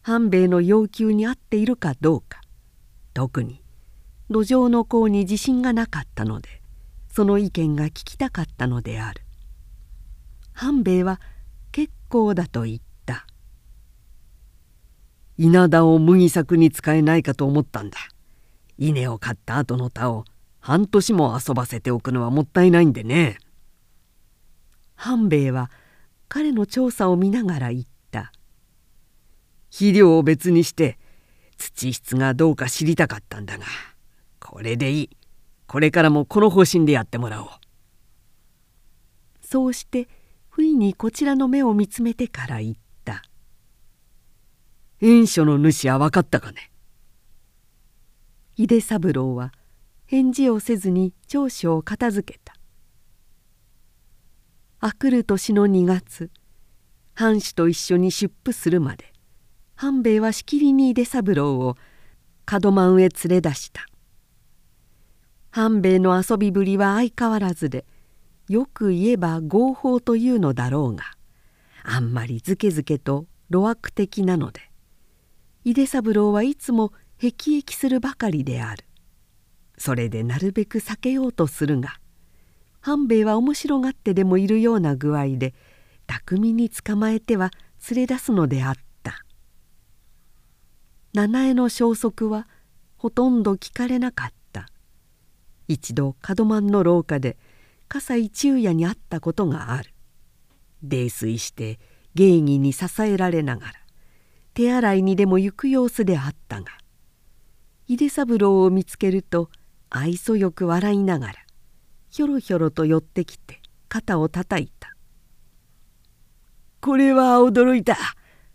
Speaker 1: 半兵衛の要求に合っているかどうか特に路上の功に自信がなかったのでその意見が聞きたかったのである。半兵衛は結構だと言った。
Speaker 2: 稲田を麦作に使えないかと思ったんだ。稲を買った後の田を半年も遊ばせておくのはもったいないんでね。
Speaker 1: 半兵衛は彼の調査を見ながら言った。
Speaker 2: 肥料を別にして土質がどうか知りたかったんだが。これでいい。これからもこの方針でやってもらおう。
Speaker 1: そうして不意にこちらの目を見つめてから言った「
Speaker 2: 園書の主は分かったかね?」
Speaker 1: 井出三郎は返事をせずに長所を片付けた。あくる年の2月藩主と一緒に出府するまで半兵衛はしきりに出三郎を門真へ連れ出した半兵衛の遊びぶりは相変わらずでよく言えば合法というのだろうがあんまりずけずけと路悪的なので井出三郎はいつも辟易するばかりである。それでなるべく避けようとするが半兵衛は面白がってでもいるような具合で巧みに捕まえては連れ出すのであった。七重の消息はほとんど聞かれなかった。一度門真の廊下で葛西中也に会ったことがある。泥酔して芸儀に支えられながら手洗いにでも行く様子であったが井出三郎を見つけると愛想よく笑いながらひょろひょろと寄ってきて肩をたたいた「
Speaker 2: これは驚いた。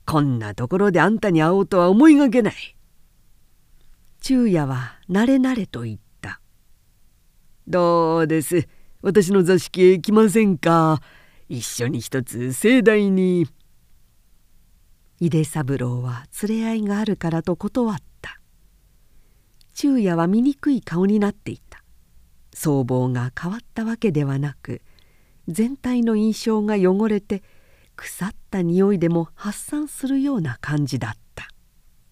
Speaker 2: こんなところであんたに会おうとは思いがけない」
Speaker 1: 昼夜は慣れ慣れと言った「
Speaker 2: どうです？私の座敷へ来ませんか？一緒に一つ盛大に」
Speaker 1: 井出三郎は連れ合いがあるからと断った。昼夜は醜い顔になっていた。僧帽が変わったわけではなく全体の印象が汚れて腐った匂いでも発散するような感じだった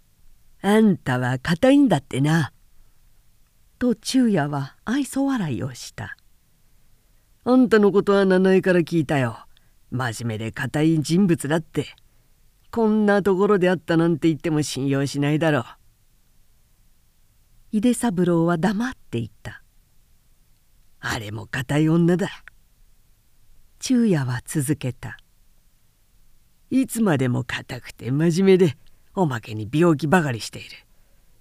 Speaker 1: 「
Speaker 2: あんたは硬いんだってな」
Speaker 1: と昼夜は愛想笑いをした「
Speaker 2: あんたのことは七重から聞いたよ。真面目で硬い人物だって。こんなところであったなんて言っても信用しないだろう」
Speaker 1: 井出三郎は黙っていた。
Speaker 2: あれも固い女だ。
Speaker 1: 昼夜は続けた。
Speaker 2: いつまでも硬くて真面目でおまけに病気ばかりしている。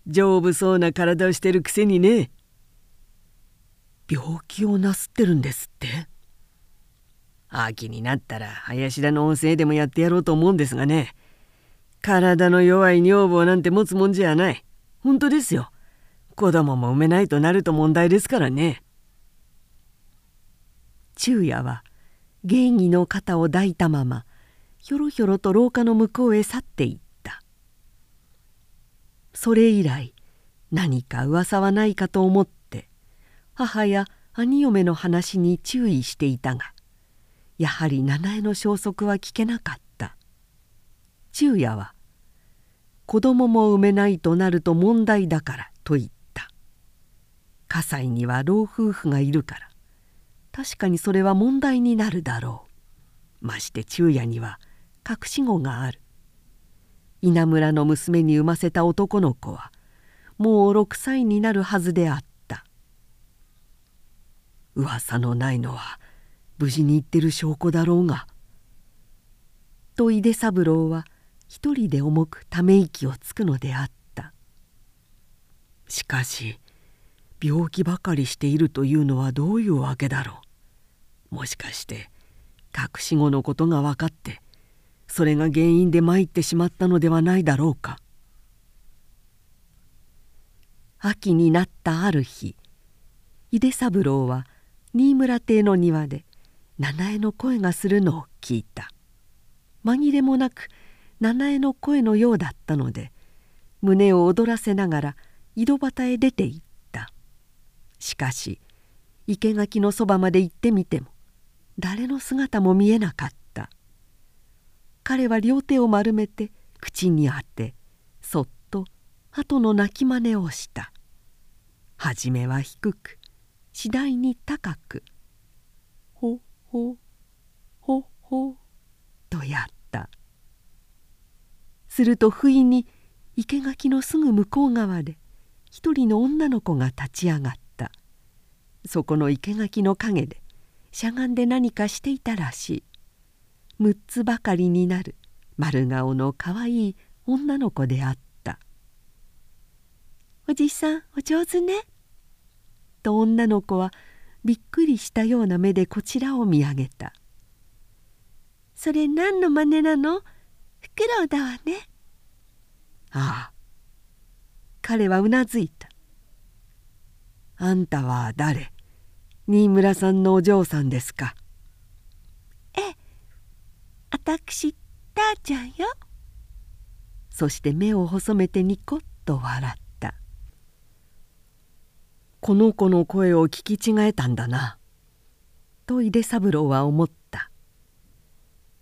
Speaker 2: 丈夫そうな体をしてるくせにね。
Speaker 1: 病気をなすってるんですって。
Speaker 2: 秋になったら林田の温泉でもやってやろうと思うんですがね。体の弱い女房なんて持つもんじゃない。本当ですよ。子供も産めないとなると問題ですからね。
Speaker 1: 昼夜は芸儀の肩を抱いたままひょろひょろと廊下の向こうへ去っていった。それ以来何か噂はないかと思って母や兄嫁の話に注意していたがやはり七重の消息は聞けなかった。昼夜は「子供も産めないとなると問題だから」と言った。葛西には老夫婦がいるから確かにそれは問題になるだろう。まして昼夜には隠し子がある。稲村の娘に産ませた男の子はもう6歳になるはずであった。
Speaker 2: 噂のないのは無事に行ってる証拠だろうが。
Speaker 1: と井出三郎は一人で重くため息をつくのであった。
Speaker 2: しかし病気ばかりしているというのはどういうわけだろう。もしかして隠し子のことが分かってそれが原因で参ってしまったのではないだろうか。
Speaker 1: 秋になったある日井出三郎は新村邸の庭で七重の声がするのを聞いた。紛れもなく七重の声のようだったので胸を躍らせながら井戸端へ出て行った。しかし生垣のそばまで行ってみても誰の姿も見えなかった。彼は両手を丸めて口に当てそっと鳩の鳴き真似をした。初めは低く次第に高く「ほほほほ」とやった。すると不意に生垣のすぐ向こう側で一人の女の子が立ち上がった。そこの生垣の陰でしゃがんで何かしていたらしい。6つばかりになる。丸顔のかわいい女の子であった「おじさんお上手ね」と女の子はびっくりしたような目でこちらを見上げた「それ何の真似なの？フクロウだわね」
Speaker 2: ああ。
Speaker 1: 彼はうなずいた「
Speaker 2: あんたは誰？新村さんのお嬢さんですか?」
Speaker 3: 私たーちゃんよ。
Speaker 1: そして目を細めてニコッと笑った。
Speaker 2: この子の声を聞き違えたんだな。
Speaker 1: と井出三郎は思った。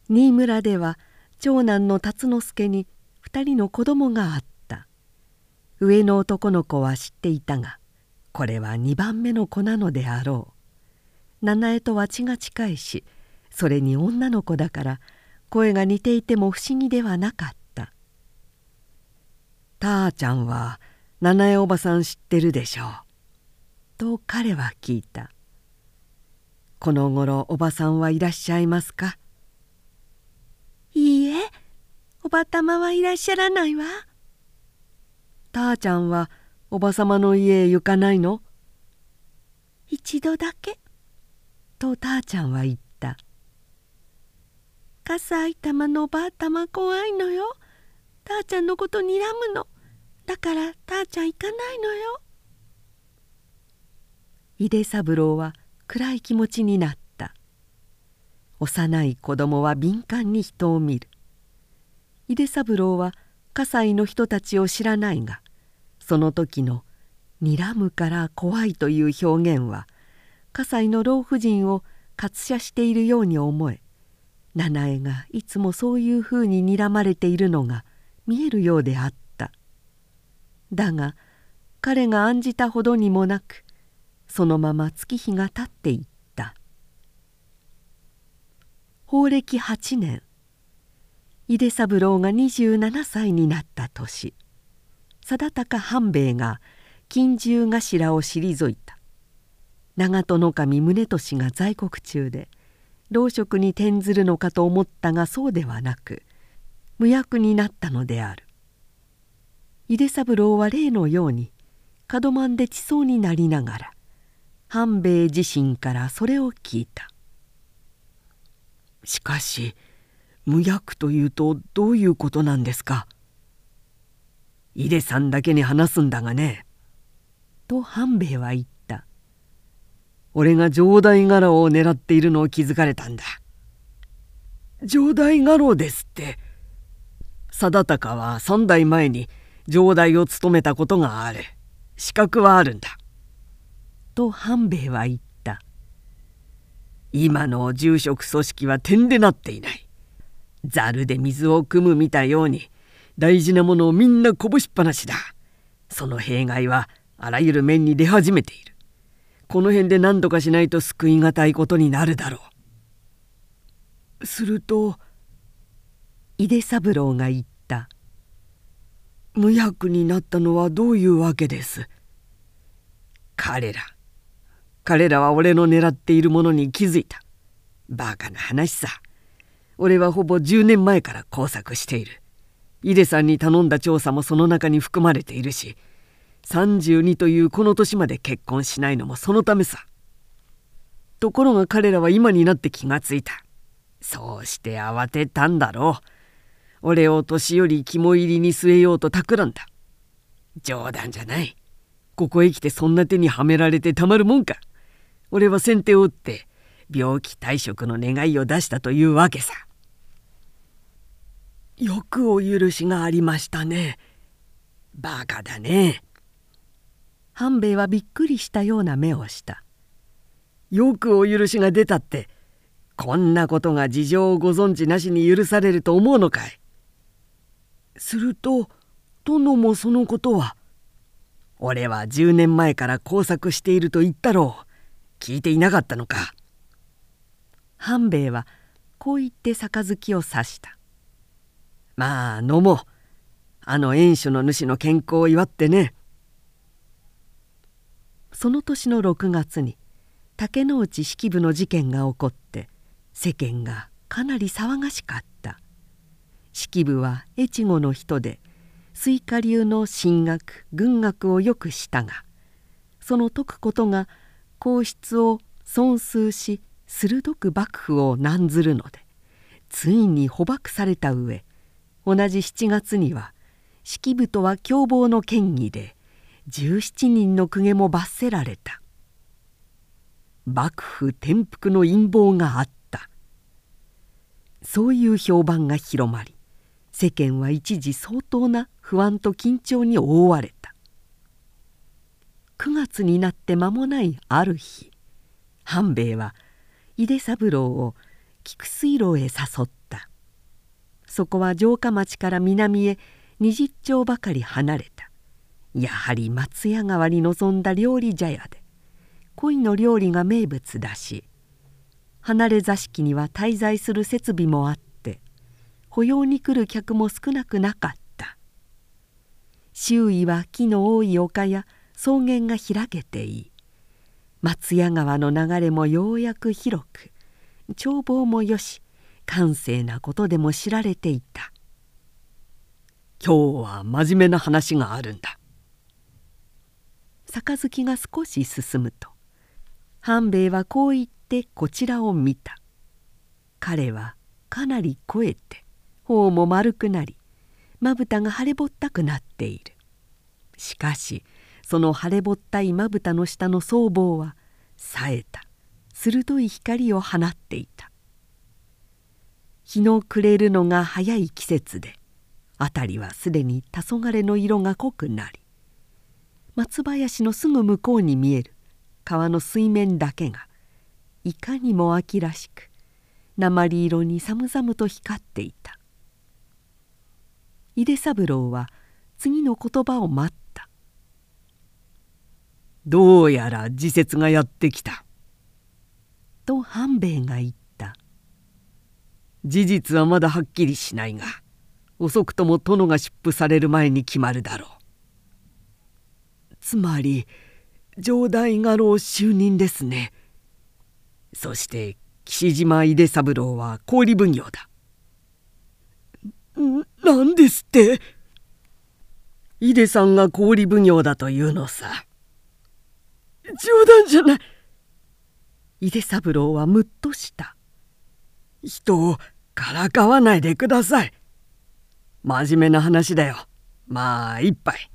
Speaker 1: 新村では長男の辰之助に2人の子供があった。上の男の子は知っていたがこれは2番目の子なのであろう。七重とは血が近いしそれに女の子だから声が似ていても不思議ではなかった「
Speaker 2: たーちゃんは七重おばさん知ってるでしょう」
Speaker 1: と彼は聞いた「
Speaker 2: この頃おばさんはいらっしゃいますか?」
Speaker 3: いいえおばたまはいらっしゃらないわ
Speaker 2: たーちゃんはおばさまの家へ行かないの？
Speaker 3: 一度だけ。
Speaker 1: とたーちゃんは言った
Speaker 3: 笠井玉のばあたま怖いのよ。たーちゃんのことにらむの。だからたーちゃん行かないのよ。
Speaker 1: 井出三郎は暗い気持ちになった。幼い子供は敏感に人を見る。井出三郎は葛西の人たちを知らないがその時の「睨むから怖い」という表現は葛西の老婦人を活写しているように思え七重がいつもそういうふうに睨まれているのが見えるようであった。だが彼が案じたほどにもなくそのまま月日が経っていった。法暦8年井出三郎が27歳になった年定高半兵衛が金獣頭を退いた。長門守宗俊が在国中で老職に転ずるのかと思ったがそうではなく無役になったのである。井出三郎は例のように門満で地層になりながら半兵衛自身からそれを聞いた。
Speaker 2: しかし無役というとどういうことなんですか？井出さんだけに話すんだがね。
Speaker 1: と半兵衛は言った。
Speaker 2: 俺が城代家老を狙っているのを気づかれたんだ。城代家老ですって。定高は三代前に城代を務めたことがある。資格はあるんだ。
Speaker 1: と半兵衛は言った。
Speaker 2: 今の住職組織は点でなっていない。ざるで水を汲む見たように大事なものをみんなこぼしっぱなしだ。その弊害はあらゆる面に出始めている。この辺で何とかしないと救いがたいことになるだろう。すると
Speaker 1: 井出三郎が言った「
Speaker 2: 無役になったのはどういうわけです」彼ら。彼らは俺の狙っているものに気づいた。バカな話さ。俺はほぼ10年前から工作している。井出さんに頼んだ調査もその中に含まれているし32というこの年まで結婚しないのもそのためさ。ところが彼らは今になって気がついた。そうして慌てたんだろう。俺を年寄り肝入りに据えようと企んだ。冗談じゃない。ここへ来てそんな手にはめられてたまるもんか。俺は先手を打って病気退職の願いを出したというわけさ。よくお許しがありましたね。バカだね。
Speaker 1: 半兵衛はびっくりしたような目をした。
Speaker 2: よくお許しが出たってこんなことが事情をご存知なしに許されると思うのかい?すると殿もそのことは俺は10年前から工作していると言ったろう。聞いていなかったのか?
Speaker 1: 半兵衛はこう言って杯を刺した。
Speaker 2: まあ飲もう。あの縁種の主の健康を祝ってね
Speaker 1: その年の6月に竹之内式部の事件が起こって世間がかなり騒がしかった。式部は越後の人で水下流の神学軍学をよくしたがその説くことが皇室を損数し鋭く幕府を難ずるのでついに捕獲された上同じ7月には式部とは共謀の嫌疑で17人の公家も罰せられた。幕府転覆の陰謀があった。そういう評判が広まり世間は一時相当な不安と緊張に覆われた。9月になって間もないある日半兵衛は井出三郎を菊水路へ誘った。そこは城下町から南へ20丁ばかり離れた。やはり松屋川に臨んだ料理茶屋で鯉の料理が名物だし離れ座敷には滞在する設備もあって保養に来る客も少なくなかった。周囲は木の多い丘や草原が開けていい。松屋川の流れもようやく広く眺望もよし閑静なことでも知られていた。
Speaker 2: 今日は真面目な話があるんだ。
Speaker 1: 杯が少し進むと半兵衛はこう言ってこちらを見た。彼はかなり肥えて頬も丸くなりまぶたが腫れぼったくなっている。しかしその腫れぼったいまぶたの下の僧帽は冴えた。鋭い光を放っていた。日の暮れるのが早い季節で辺りはすでに黄昏の色が濃くなり松林のすぐ向こうに見える川の水面だけがいかにも秋らしく鉛色に寒々と光っていた井出三郎は次の言葉を待った
Speaker 2: どうやら時節がやってきた。
Speaker 1: と半兵衛が言った
Speaker 2: 事実はまだはっきりしないが遅くとも殿が出府される前に決まるだろう。つまり城代家老就任ですね。そして岸島出三郎は氷奉行だ。なんですって？井出さんが氷奉行だというのさ。冗談じゃない
Speaker 1: 井出三郎はむっとした
Speaker 2: 人をからかわないでください真面目な話だよまあ一杯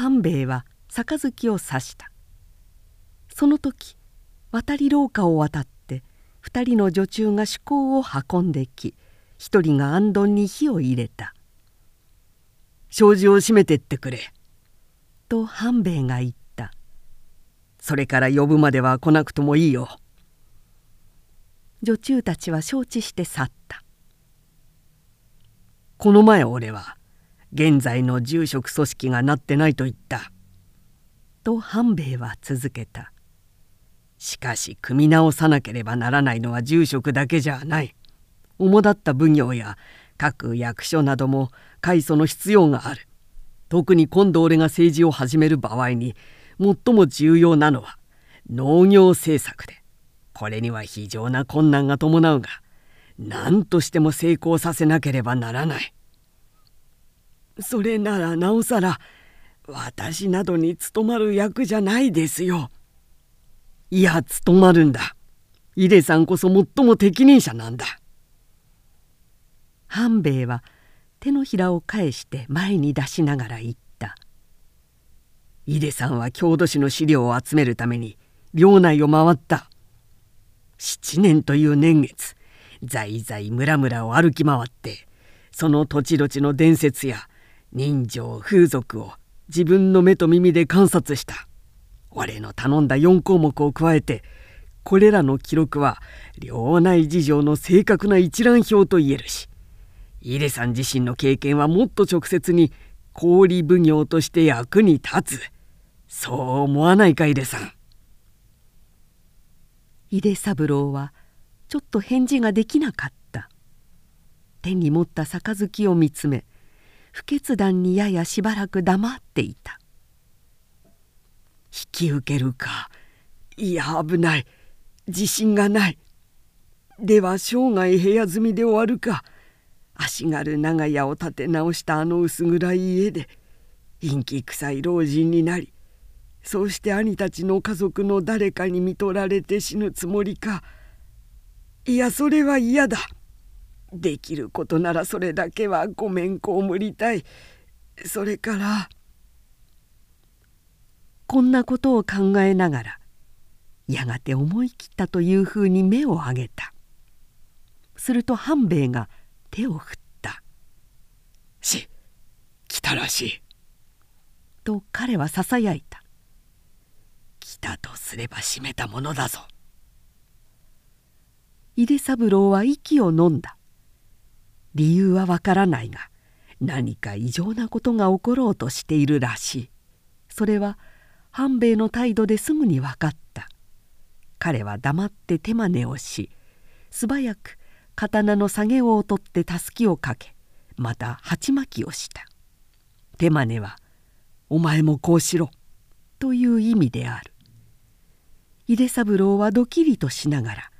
Speaker 1: 半兵衛は杯を刺した。その時渡り廊下を渡って二人の女中が趣向を運んでき一人が行灯に火を入れた「
Speaker 2: 障子を閉めてってくれ」
Speaker 1: と半兵衛が言った
Speaker 2: それから呼ぶまでは来なくともいいよ
Speaker 1: 女中たちは承知して去った
Speaker 2: この前俺は現在の住職組織がなってないと言った。
Speaker 1: と半兵衛は続けた。
Speaker 2: しかし組み直さなければならないのは住職だけじゃない。主だった奉行や各役所なども改祖の必要がある。特に今度俺が政治を始める場合に最も重要なのは農業政策で。これには非常な困難が伴うが何としても成功させなければならない。それならなおさら私などに務まる役じゃないですよ。いや務まるんだ。井出さんこそ最も適任者なんだ。
Speaker 1: 半兵衛は手のひらを返して前に出しながら言った「
Speaker 2: 井出さんは郷土史の資料を集めるために領内を回った7年という年月在々村々を歩き回ってその土地土地の伝説や人情風俗を自分の目と耳で観察した。俺の頼んだ4項目を加えてこれらの記録は領内事情の正確な一覧表と言えるしイレさん自身の経験はもっと直接に氷奉行として役に立つ。そう思わないかイレさん。
Speaker 1: 井出三郎はちょっと返事ができなかった。手に持った杯を見つめ不決断にややしばらく黙っていた。
Speaker 2: 引き受けるか。いや危ない。自信がない。では生涯部屋住みで終わるか。足軽長屋を建て直したあの薄暗い家で陰気臭い老人になりそうして兄たちの家族の誰かに見取られて死ぬつもりか。いやそれは嫌だ。できることならそれだけはごめん被りたい。それから
Speaker 1: こんなことを考えながらやがて思い切ったというふうに目を上げた。すると半兵衛が手を振った「
Speaker 2: し来たらしい」
Speaker 1: と彼はささやいた「
Speaker 2: 来たとすれば閉めたものだぞ」
Speaker 1: 井出三郎は息を飲んだ。理由はわからないが何か異常なことが起ころうとしているらしい。それは半兵衛の態度ですぐに分かった。彼は黙って手真似をし素早く刀の下げを取ってたすきをかけまた鉢巻きをした。手真似は「お前もこうしろ」という意味である。井出三郎はドキリとしながら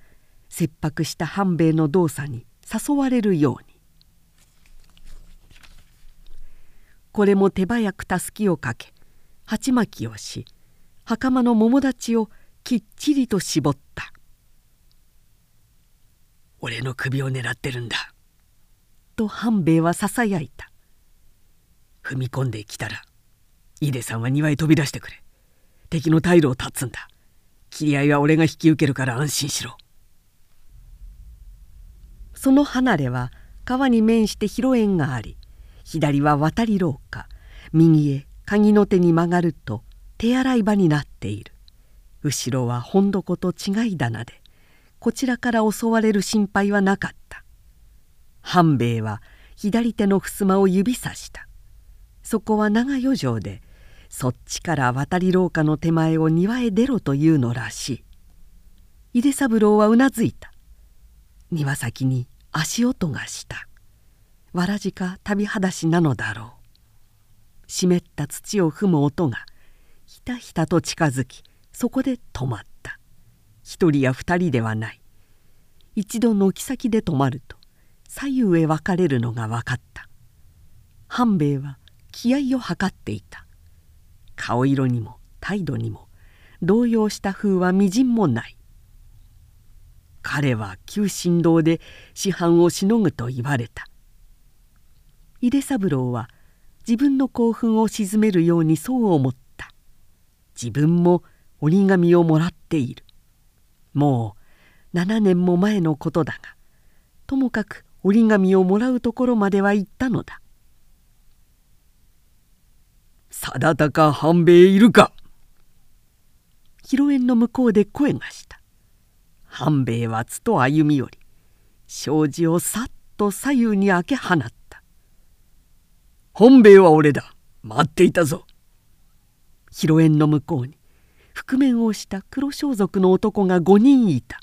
Speaker 1: 切迫した半兵衛の動作に誘われるように。これも手早くたすきをかけ鉢巻きをし袴の桃立ちをきっちりと絞った「
Speaker 2: 俺の首を狙ってるんだ」
Speaker 1: と半兵衛はささやいた。
Speaker 2: 踏み込んできたら井出さんは庭へ飛び出してくれ。敵の退路を断つんだ。切り合いは俺が引き受けるから安心しろ。
Speaker 1: その離れは川に面して広縁があり左は渡り廊下。右へ鍵の手に曲がると手洗い場になっている。後ろは本床と違い棚でこちらから襲われる心配はなかった。半兵衛は左手の襖を指さした。そこは長余剰でそっちから渡り廊下の手前を庭へ出ろというのらしい。井出三郎はうなずいた。庭先に足音がした。わらじか旅裸足なのだろう。湿った土を踏む音がひたひたと近づきそこで止まった。一人や二人ではない。一度軒先で止まると左右へ分かれるのが分かった。半兵衛は気合を図っていた。顔色にも態度にも動揺した風はみじんもない。彼は急進道で師範をしのぐと言われた。井出三郎は自分の興奮を鎮めるようにそう思った。自分も折り紙をもらっている。もう7年も前のことだがともかく折り紙をもらうところまでは行ったのだ「
Speaker 2: 定高半兵衛いるか?」
Speaker 1: 広縁の向こうで声がした。
Speaker 2: 半兵衛はつと歩み寄り障子をさっと左右に開け放った「本兵衛は俺だ。待っていたぞ」
Speaker 1: 広縁の向こうに覆面をした黒装束の男が5人いた。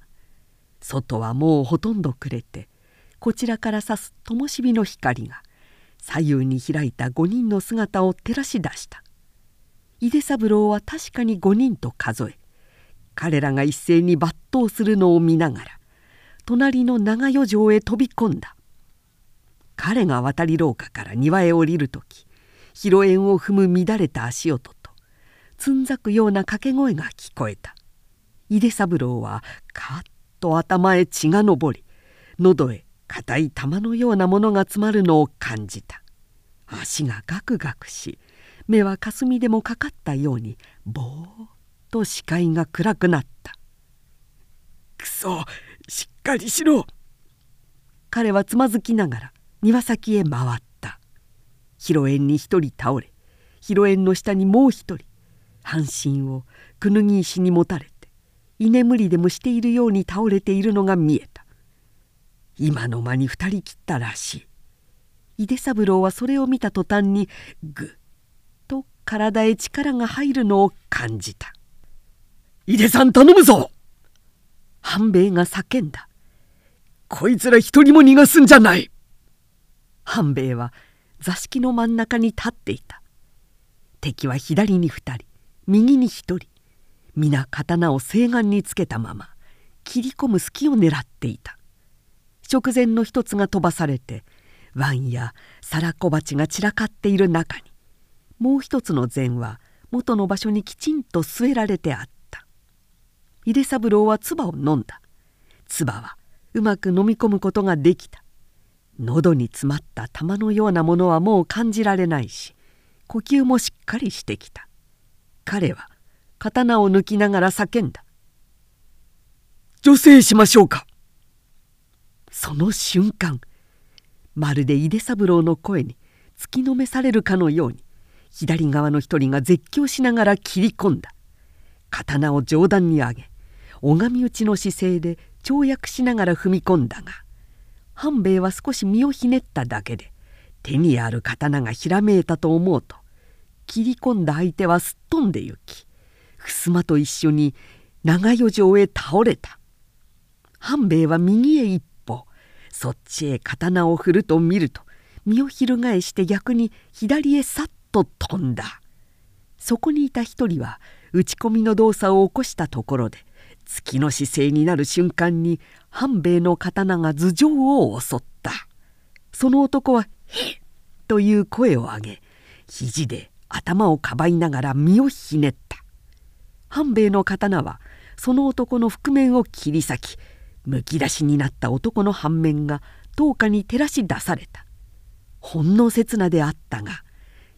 Speaker 1: 外はもうほとんど暮れてこちらから差す灯火の光が左右に開いた5人の姿を照らし出した。井出三郎は確かに5人と数え彼らが一斉に抜刀するのを見ながら隣の長余城へ飛び込んだ。彼が渡り廊下から庭へ降りる時広縁を踏む乱れた足音とつんざくような掛け声が聞こえた。井出三郎はカッと頭へ血が上り喉へ硬い玉のようなものが詰まるのを感じた。足がガクガクし目は霞でもかかったようにぼーっと視界が暗くなった「
Speaker 2: くそしっかりしろ!」
Speaker 1: 彼はつまずきながら庭先へ回った。広縁に一人倒れ広縁の下にもう一人半身をくぬぎ石に持たれて居眠りでもしているように倒れているのが見えた。今の間に二人切ったらしい。井出三郎はそれを見た途端にぐっと体へ力が入るのを感じた「
Speaker 2: 井出さん頼むぞ!」
Speaker 1: 半兵衛が叫んだ「
Speaker 2: こいつら一人も逃がすんじゃない!」
Speaker 1: 半兵衛は座敷の真ん中に立っていた。敵は左に二人右に一人。皆刀を西岸につけたまま切り込む隙を狙っていた。直前の一つが飛ばされて湾や皿小鉢が散らかっている中にもう一つの膳は元の場所にきちんと据えられてあった。井出三郎は唾を飲んだ。唾はうまく飲み込むことができた。喉に詰まった玉のようなものはもう感じられないし呼吸もしっかりしてきた。彼は刀を抜きながら叫んだ「
Speaker 2: 女性しましょうか!」
Speaker 1: その瞬間まるで井出三郎の声に突きのめされるかのように左側の一人が絶叫しながら切り込んだ。刀を上段に上げ拝み打ちの姿勢で跳躍しながら踏み込んだが半兵衛は少し身をひねっただけで手にある刀がひらめいたと思うと切り込んだ相手はすっ飛んで行き襖と一緒に長余城へ倒れた。半兵衛は右へ一歩そっちへ刀を振ると見ると身を翻して逆に左へさっと飛んだ。そこにいた一人は打ち込みの動作を起こしたところで月の姿勢になる瞬間に半兵衛の刀が頭上を襲ったその男は「へっ!」という声を上げ肘で頭をかばいながら身をひねった半兵衛の刀はその男の覆面を切り裂きむき出しになった男の反面が灯火に照らし出されたほんの刹那であったが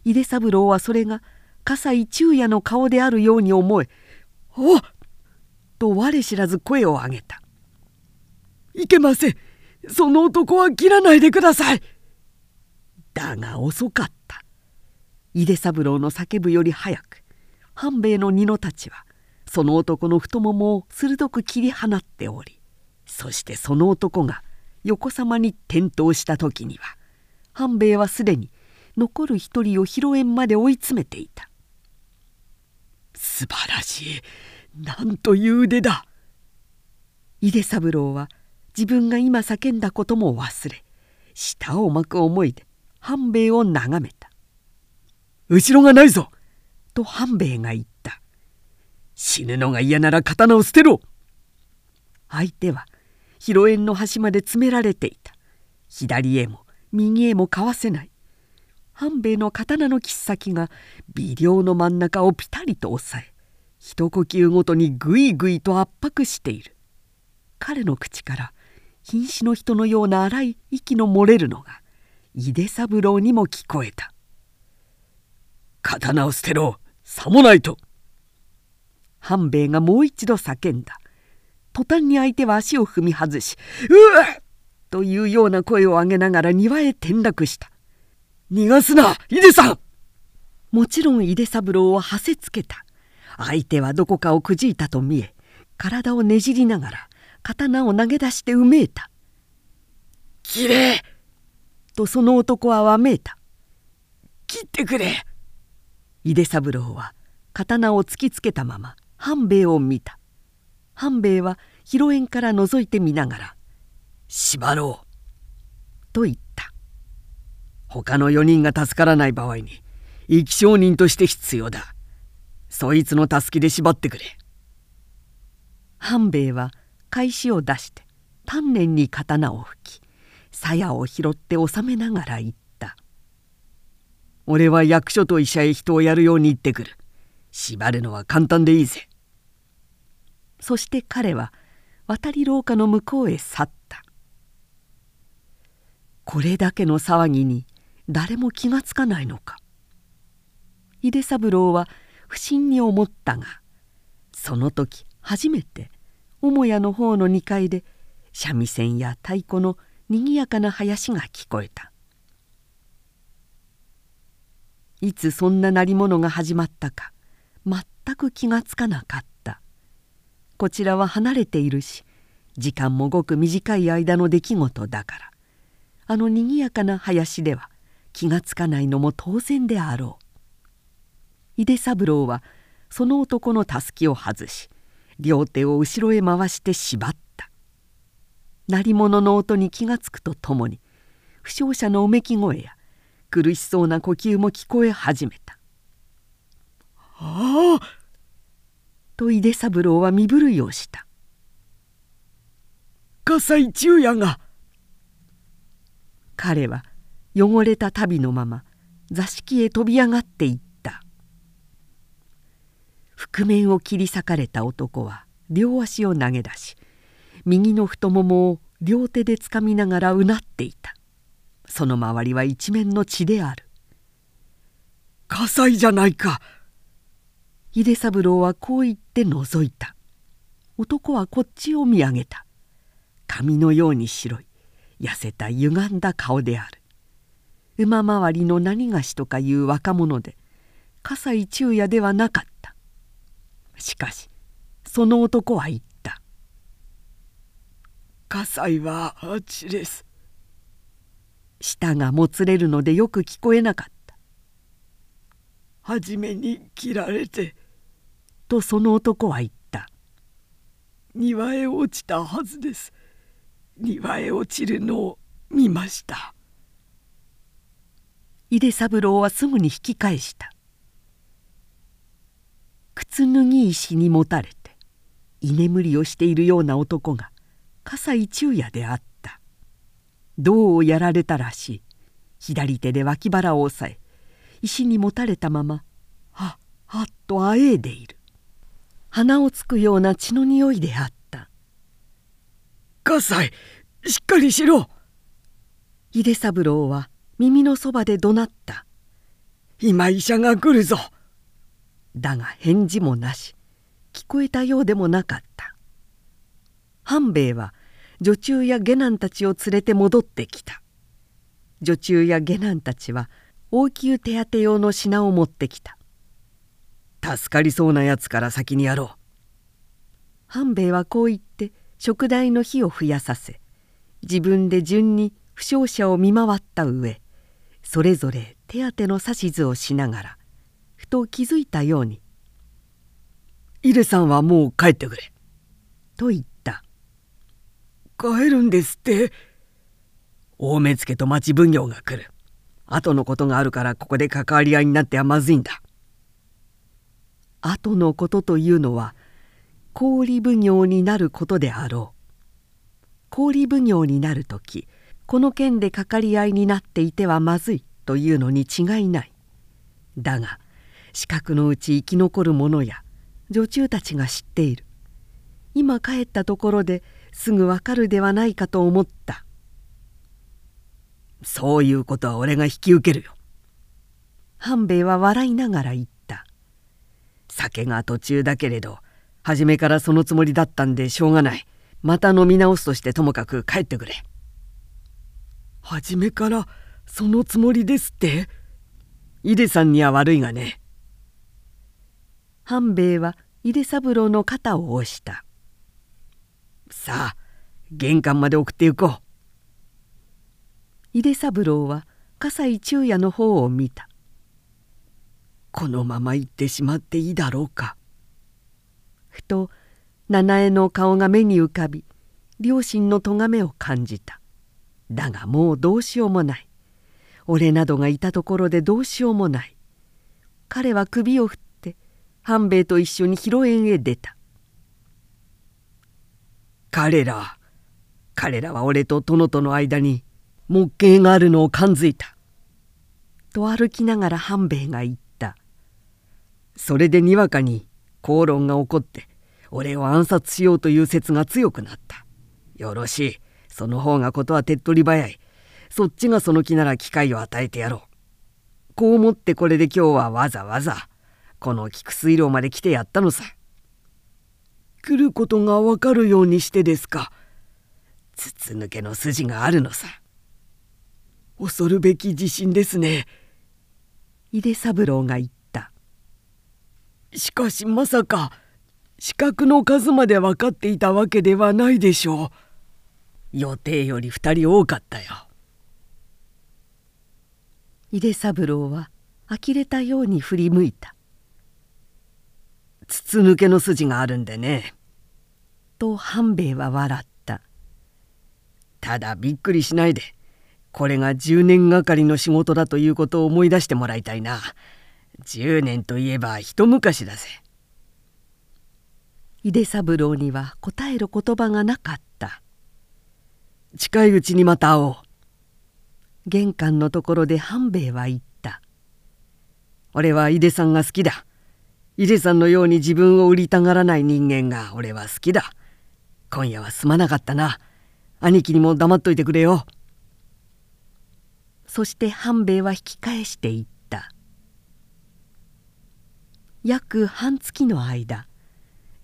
Speaker 1: 井出三郎はそれが葛西昼夜の顔であるように思え「おっ!」と我知らず声を上げた「
Speaker 2: いけません。その男は切らないでください」
Speaker 1: だが遅かった。井出三郎の叫ぶより早く半兵衛の二の太刀はその男の太ももを鋭く切り放っておりそしてその男が横さまに転倒した時には半兵衛はすでに残る一人を広縁まで追い詰めていた
Speaker 2: 素晴らしい。なんという腕だ
Speaker 1: 井出三郎は自分が今叫んだことも忘れ舌を巻く思いで半兵衛を眺めた「
Speaker 2: 後ろがないぞ!」
Speaker 1: と半兵衛が言った「
Speaker 2: 死ぬのが嫌なら刀を捨てろ!」
Speaker 1: 相手は広縁の端まで詰められていた左へも右へもかわせない半兵衛の刀の切っ先が微量の真ん中をピタリと押さえ一呼吸ごとにぐいぐいと圧迫している彼の口から瀕死の人のような荒い息の漏れるのが井出三郎にも聞こえた「
Speaker 2: 刀を捨てろさもないと!」
Speaker 1: 半兵衛がもう一度叫んだ途端に相手は足を踏み外し「うわっ!」というような声を上げながら庭へ転落した「
Speaker 2: 逃がすな井出さん!」
Speaker 1: もちろん井出三郎をはせつけた相手はどこかをくじいたと見え体をねじりながら刀を投げ出してうめいた「
Speaker 2: きれ!い!」
Speaker 1: とその男はわめいた「
Speaker 2: 切ってくれ!」
Speaker 1: 井出三郎は刀を突きつけたまま半兵衛を見た。半兵衛は広縁から覗いてみながら「
Speaker 2: 縛ろう」
Speaker 1: と言った。
Speaker 2: 他の4人が助からない場合に生き証人として必要だそいつの助けで縛ってくれ。
Speaker 1: 半兵衛は返しを出して丹念に刀を吹き鞘を拾って収めながら言った「
Speaker 2: 俺は役所と医者へ人をやるように言ってくる。縛るのは簡単でいいぜ」
Speaker 1: そして彼は渡り廊下の向こうへ去った。これだけの騒ぎに誰も気がつかないのか。井出三郎は不審に思ったがその時初めて母屋の方の2階で三味線や太鼓のにぎやかな林が聞こえた。いつそんな鳴り物が始まったか全く気がつかなかった。こちらは離れているし時間もごく短い間の出来事だからあのにぎやかな林では気がつかないのも当然であろう。井出三郎はその男のたすきを外し両手を後ろへ回して縛った鳴り物の音に気が付くとともに負傷者のうめき声や苦しそうな呼吸も聞こえ始めた「
Speaker 2: ああ!」
Speaker 1: と井出三郎は身震いをした「
Speaker 2: 葛西中也が!」
Speaker 1: 彼は汚れた足袋のまま座敷へ飛び上がっていった覆面を切り裂かれた男は両足を投げ出し右の太ももを両手でつかみながらうなっていた。その周りは一面の血である「
Speaker 2: 火災じゃないか!」
Speaker 1: 秀三郎はこう言って覗いた。男はこっちを見上げた。髪のように白い痩せた歪んだ顔である。馬回りの何がしとかいう若者で葛西中也ではなかった。しかしその男は言った「
Speaker 2: 葛西はあっちです」
Speaker 1: 舌がもつれるのでよく聞こえなかった「
Speaker 2: 初めに切られて」
Speaker 1: とその男は言った「
Speaker 2: 庭へ落ちたはずです」庭へ落ちるのを見ました。
Speaker 1: 井出三郎はすぐに引き返した靴脱ぎ石に持たれて居眠りをしているような男が葛西中也であった。銅をやられたらしい。左手で脇腹を押さえ石に持たれたままはっはっとあえいでいる。鼻をつくような血の匂いであった「
Speaker 2: 葛西しっかりしろ!」
Speaker 1: 井出三郎は耳のそばで怒鳴った「
Speaker 2: 今医者が来るぞ!」
Speaker 1: だが返事もなし聞こえたようでもなかった。半兵衛は女中や下男たちを連れて戻ってきた。女中や下男たちは応急手当用の品を持ってきた。
Speaker 2: 助かりそうなやつから先にやろう。
Speaker 1: 半兵衛はこう言って食台の火を増やさせ自分で順に負傷者を見回った上それぞれ手当ての指図をしながらと気づいたように「
Speaker 2: イレさんはもう帰ってくれ」
Speaker 1: と言った「
Speaker 2: 帰るんですって」大目付と町奉行が来る。後のことがあるからここで関わり合いになってはまずいんだ。
Speaker 1: 後のことというのは氷奉行になることであろう。氷奉行になる時この件でかかり合いになっていてはまずいというのに違いない。だが四角のうち生き残る者や女中たちが知っている。今帰ったところですぐわかるではないかと思った。
Speaker 2: そういうことは俺が引き受けるよ。
Speaker 1: 半兵衛は笑いながら言った。
Speaker 2: 酒が途中だけれど初めからそのつもりだったんでしょうがない。また飲み直すとしてともかく帰ってくれ。初めからそのつもりですって？井出さんには悪いがね。
Speaker 1: 半兵衛は井出三郎の肩を押した。
Speaker 2: さあ玄関まで送って行こう。
Speaker 1: 井出三郎は葛西中也の方を見た。
Speaker 2: このまま行ってしまっていいだろうか。
Speaker 1: ふと七重の顔が目に浮かび両親の咎めを感じた。だがもうどうしようもない。俺などがいたところでどうしようもない。彼は首を振っ半兵衛と一緒に広縁へ出た
Speaker 2: 彼ら彼らは俺と殿との間に木形があるのを感づいた。
Speaker 1: と歩きながら半兵衛が言った。
Speaker 2: それでにわかに口論が起こって俺を暗殺しようという説が強くなった。よろしい。その方がことは手っ取り早い。そっちがその気なら機会を与えてやろう。こう思ってこれで今日はわざわざこの菊水路まで来てやったのさ。来ることがわかるようにしてですか。筒抜けの筋があるのさ。恐るべき地震ですね。
Speaker 1: 井出三郎が言った。
Speaker 2: しかしまさか四角の数まで分かっていたわけではないでしょう。予定より2人多かったよ。
Speaker 1: 井出三郎は呆れたように振り向いた。
Speaker 2: 筒抜けの筋があるんでね。
Speaker 1: と半兵衛は笑った。
Speaker 2: ただびっくりしないで。これが10年がかりの仕事だということを思い出してもらいたいな。10年といえば一昔だぜ。
Speaker 1: 井出三郎には答える言葉がなかった。
Speaker 2: 近いうちにまた会おう。
Speaker 1: 玄関のところで半兵衛は言った。
Speaker 2: 俺は井出さんが好きだ。井出さんのように自分を売りたがらない人間が俺は好きだ。今夜はすまなかったな。兄貴にも黙っといてくれよ。
Speaker 1: そして半兵衛は引き返していった約半月の間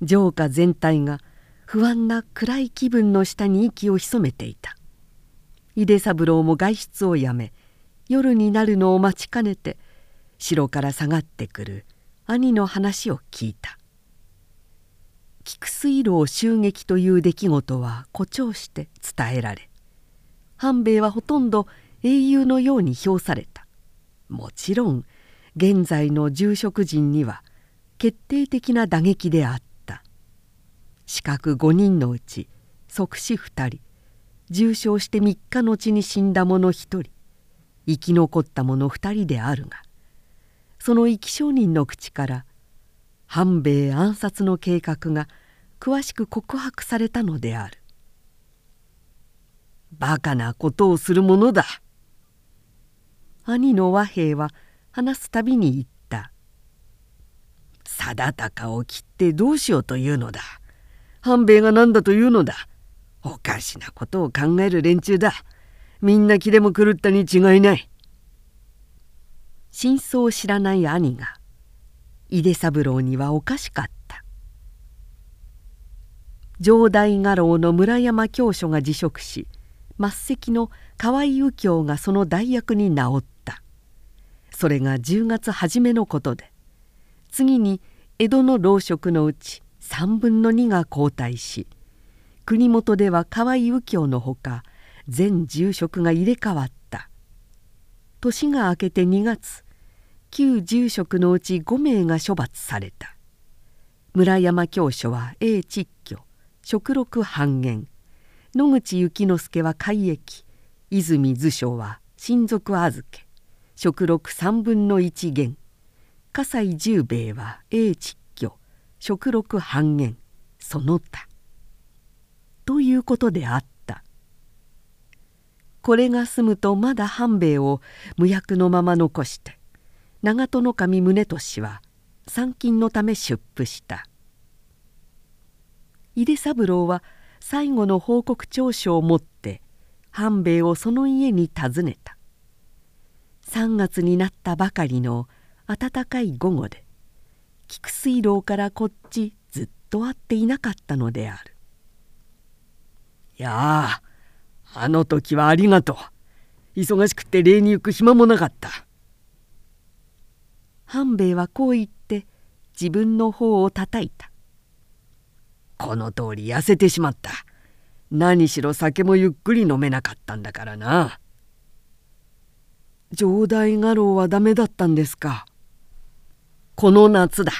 Speaker 1: 城下全体が不安な暗い気分の下に息を潜めていた井出三郎も外出をやめ夜になるのを待ちかねて城から下がってくる兄の話を聞いた。菊水路襲撃という出来事は誇張して伝えられ半兵衛はほとんど英雄のように評された。もちろん現在の住職人には決定的な打撃であった。四角5人のうち即死2人重傷して3日後に死んだ者1人生き残った者2人であるがその生き証人の口から半兵衛暗殺の計画が詳しく告白されたのである「
Speaker 2: バカなことをするものだ」
Speaker 1: 兄の和平は話すたびに言った「
Speaker 2: 定高を切ってどうしようというのだ。半兵衛が何だというのだ。おかしなことを考える連中だ。みんな気でも狂ったに違いない」
Speaker 1: 真相を知らない兄が井出三郎にはおかしかった。城代家老の村山教書が辞職し末席の河合右京がその代役に直った。それが10月初めのことで次に江戸の老職のうち3分の2が交代し国元では河合右京のほか全住職が入れ替わった。年が明けて2月旧住職のうち5名が処罰された。村山教書は A 窒居食禄半減。野口幸之助は改易。泉図書は親族預け。食禄三分の一元葛西十兵衛は英窒居食禄半減。その他。ということであった。これが済むとまだ半兵衛を無役のまま残して。長門守宗俊は参勤のため出府した。井出三郎は最後の報告調書を持って半兵衛をその家に訪ねた。3月になったばかりの暖かい午後で菊水楼からこっちずっと会っていなかったのである。
Speaker 2: いやああの時はありがとう。忙しくて礼に行く暇もなかった。
Speaker 1: 半兵衛はこう言って自分の方をたたいた。
Speaker 2: この通り痩せてしまった。何しろ酒もゆっくり飲めなかったんだからな。
Speaker 1: 城代家老はダメだったんですか。
Speaker 2: この夏だ。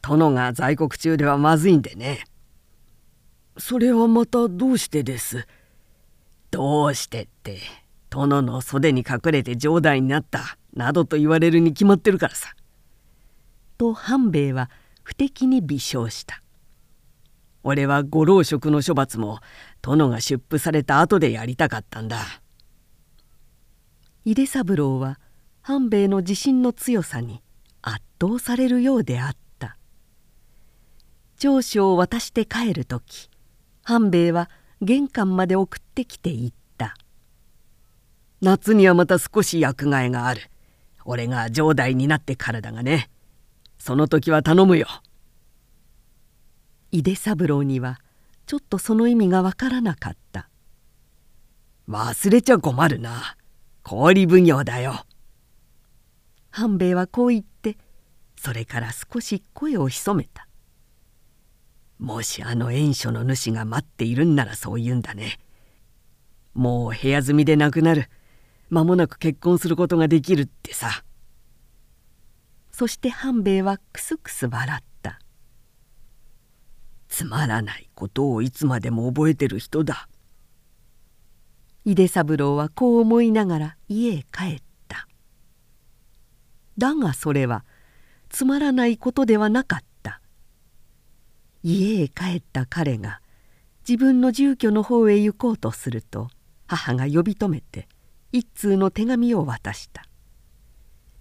Speaker 2: 殿が在国中ではまずいんでね。
Speaker 1: それはまたどうしてです。
Speaker 2: どうしてって殿の袖に隠れて城代になった。などと言われるに決まってるからさ。
Speaker 1: と半兵衛は不敵に微笑した。
Speaker 2: 俺はご老職の処罰も殿が出府された後でやりたかったんだ。
Speaker 1: 井出三郎は半兵衛の自信の強さに圧倒されるようであった。長所を渡して帰る時半兵衛は玄関まで送ってきて言った「
Speaker 2: 夏にはまた少し役替えがある。俺が城代になってからだがね。その時は頼むよ」
Speaker 1: 井出三郎にはちょっとその意味がわからなかった。
Speaker 2: 忘れちゃ困るな。氷奉行だよ。
Speaker 1: 半兵衛はこう言ってそれから少し声を潜めた。
Speaker 2: もしあの縁書の主が待っているんならそう言うんだね。もう部屋住みでなくなる間もなく結婚することができるってさ。
Speaker 1: そして半兵衛はクスクス笑った。
Speaker 2: つまらないことをいつまでも覚えてる人だ。
Speaker 1: 井出三郎はこう思いながら家へ帰った。だがそれはつまらないことではなかった。家へ帰った彼が自分の住居の方へ行こうとすると母が呼び止めて一通の手紙を渡した。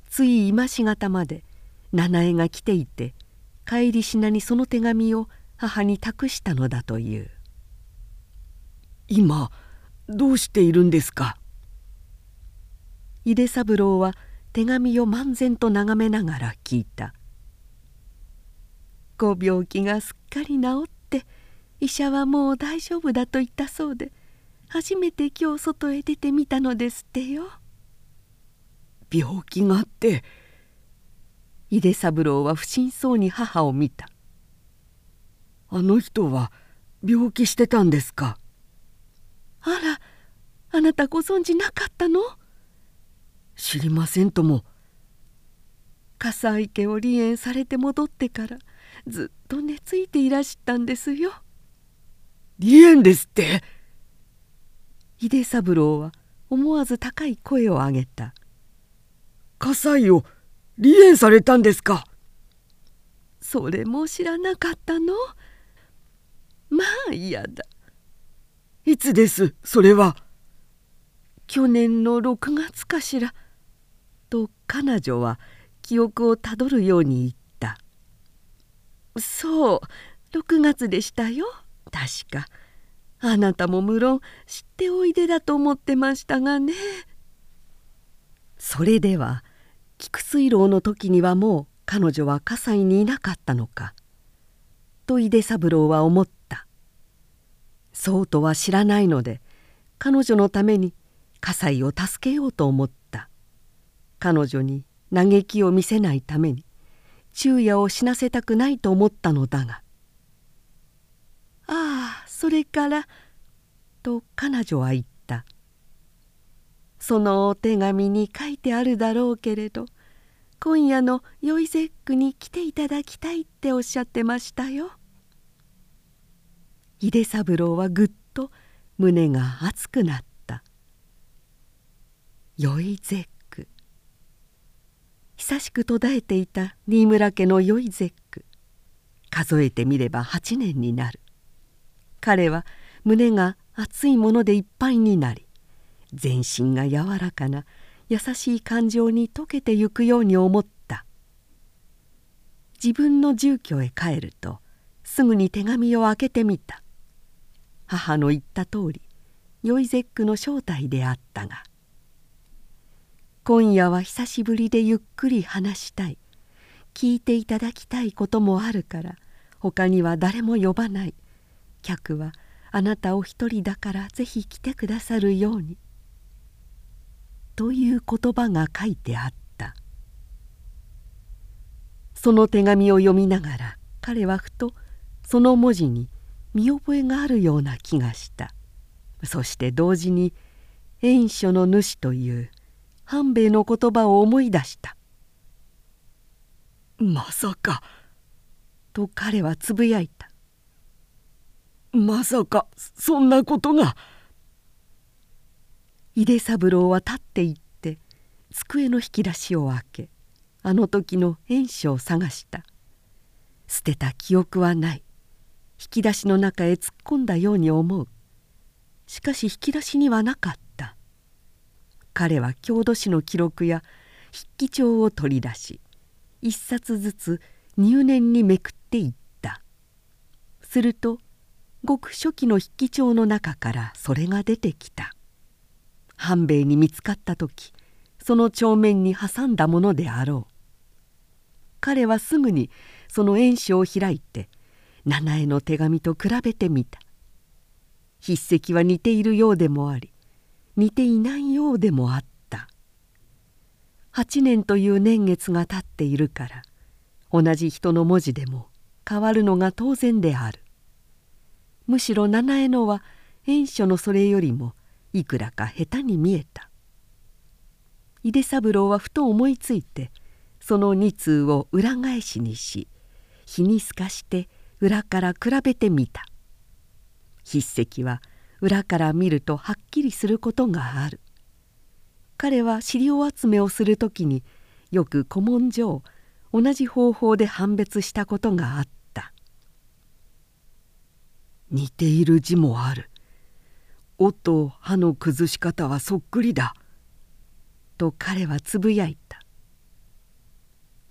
Speaker 1: つい今しがたまで七重が来ていて帰りしなにその手紙を母に託したのだという。
Speaker 2: 今どうしているんですか？
Speaker 1: 井出三郎は手紙を漫然と眺めながら聞いた。ご病気がすっかり治って医者はもう大丈夫だと言ったそうで初めて今日外へ出てみたのですってよ。
Speaker 2: 病気があって
Speaker 1: 井出三郎は不審そうに母を見た。
Speaker 2: あの人は病気してたんですか？
Speaker 3: あらあなたご存じなかったの？
Speaker 2: 知りませんとも。
Speaker 3: 笠井家を離縁されて戻ってからずっと寝ついていらしたんですよ。
Speaker 2: 離縁ですって？
Speaker 1: 井出三郎は思わず高い声を上げた。
Speaker 2: 葛西を離縁されたんですか？
Speaker 3: それも知らなかったの？まあ嫌だ。
Speaker 2: いつです？それは。
Speaker 3: 去年の6月かしら。
Speaker 1: と彼女は記憶をたどるように言った。
Speaker 3: そう6月でしたよ。確かあなたも無論知っておいでだと思ってましたがね。
Speaker 1: それでは菊水楼の時にはもう彼女は葛西にいなかったのか。と井出三郎は思った。そうとは知らないので彼女のために葛西を助けようと思った。彼女に嘆きを見せないために昼夜を死なせたくないと思ったのだが「
Speaker 3: ああそれから」
Speaker 1: と彼女は言った「そのお手紙に書いてあるだろうけれど今夜のよい絶句に来ていただきたいっておっしゃってましたよ。井出三郎はぐっと胸が熱くなった「よい絶句」久しく途絶えていた新村家のよい絶句。数えてみれば8年になる。彼は胸が熱いものでいっぱいになり全身が柔らかな優しい感情に溶けてゆくように思った。自分の住居へ帰るとすぐに手紙を開けてみた。母の言った通りヨイゼックの正体であったが。今夜は久しぶりでゆっくり話したい。聞いていただきたいこともあるから他には誰も呼ばない。客はあなたお一人だからぜひ来てくださるように」という言葉が書いてあった。その手紙を読みながら彼はふとその文字に見覚えがあるような気がした。そして同時に縁書の主という半兵衛の言葉を思い出した「
Speaker 2: まさか」
Speaker 1: と彼はつぶやいた「
Speaker 2: まさかそんなことが」
Speaker 1: 井出三郎は立って行って机の引き出しを開けあの時の縁書を探した。捨てた記憶はない。引き出しの中へ突っ込んだように思う。しかし引き出しにはなかった。彼は郷土史の記録や筆記帳を取り出し一冊ずつ入念にめくっていった。するとごく初期の筆記帳の中からそれが出てきた。半兵衛に見つかった時その帳面に挟んだものであろう。彼はすぐにその縁書を開いて七重の手紙と比べてみた。筆跡は似ているようでもあり似ていないようでもあった。8年という年月が経っているから同じ人の文字でも変わるのが当然である。むしろ七重のは縁書のそれよりもいくらか下手に見えた。井出三郎はふと思いついてその2通を裏返しにし日に透かして裏から比べてみた。筆跡は裏から見るとはっきりすることがある。彼は資料集めをする時によく古文書を同じ方法で判別したことがあった。
Speaker 2: 似ている字もある。尾と歯の崩し方はそっくりだ」
Speaker 1: と彼はつぶやいた。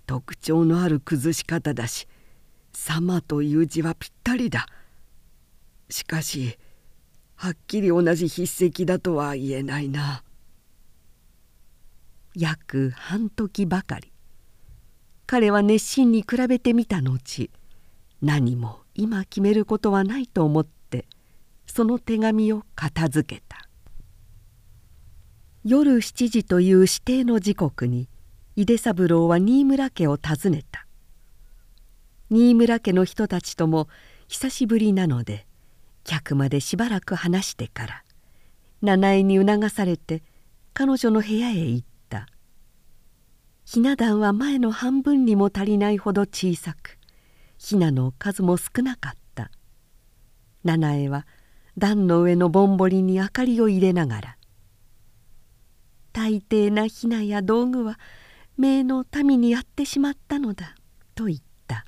Speaker 2: 特徴のある崩し方だし「様」という字はぴったりだ。しかしはっきり同じ筆跡だとは言えないな。
Speaker 1: 約半時ばかり。彼は熱心に比べてみた後何も今決めることはないと思ってその手紙を片付けた。夜7時という指定の時刻に井出三郎は新村家を訪ねた。新村家の人たちとも久しぶりなので客までしばらく話してから七重に促されて彼女の部屋へ行った。ひな壇は前の半分にも足りないほど小さくひなの数も少なかった。七重は段の上のぼんぼりに明かりを入れながら「大抵なひなや道具は姪の民にやってしまったのだ」と言った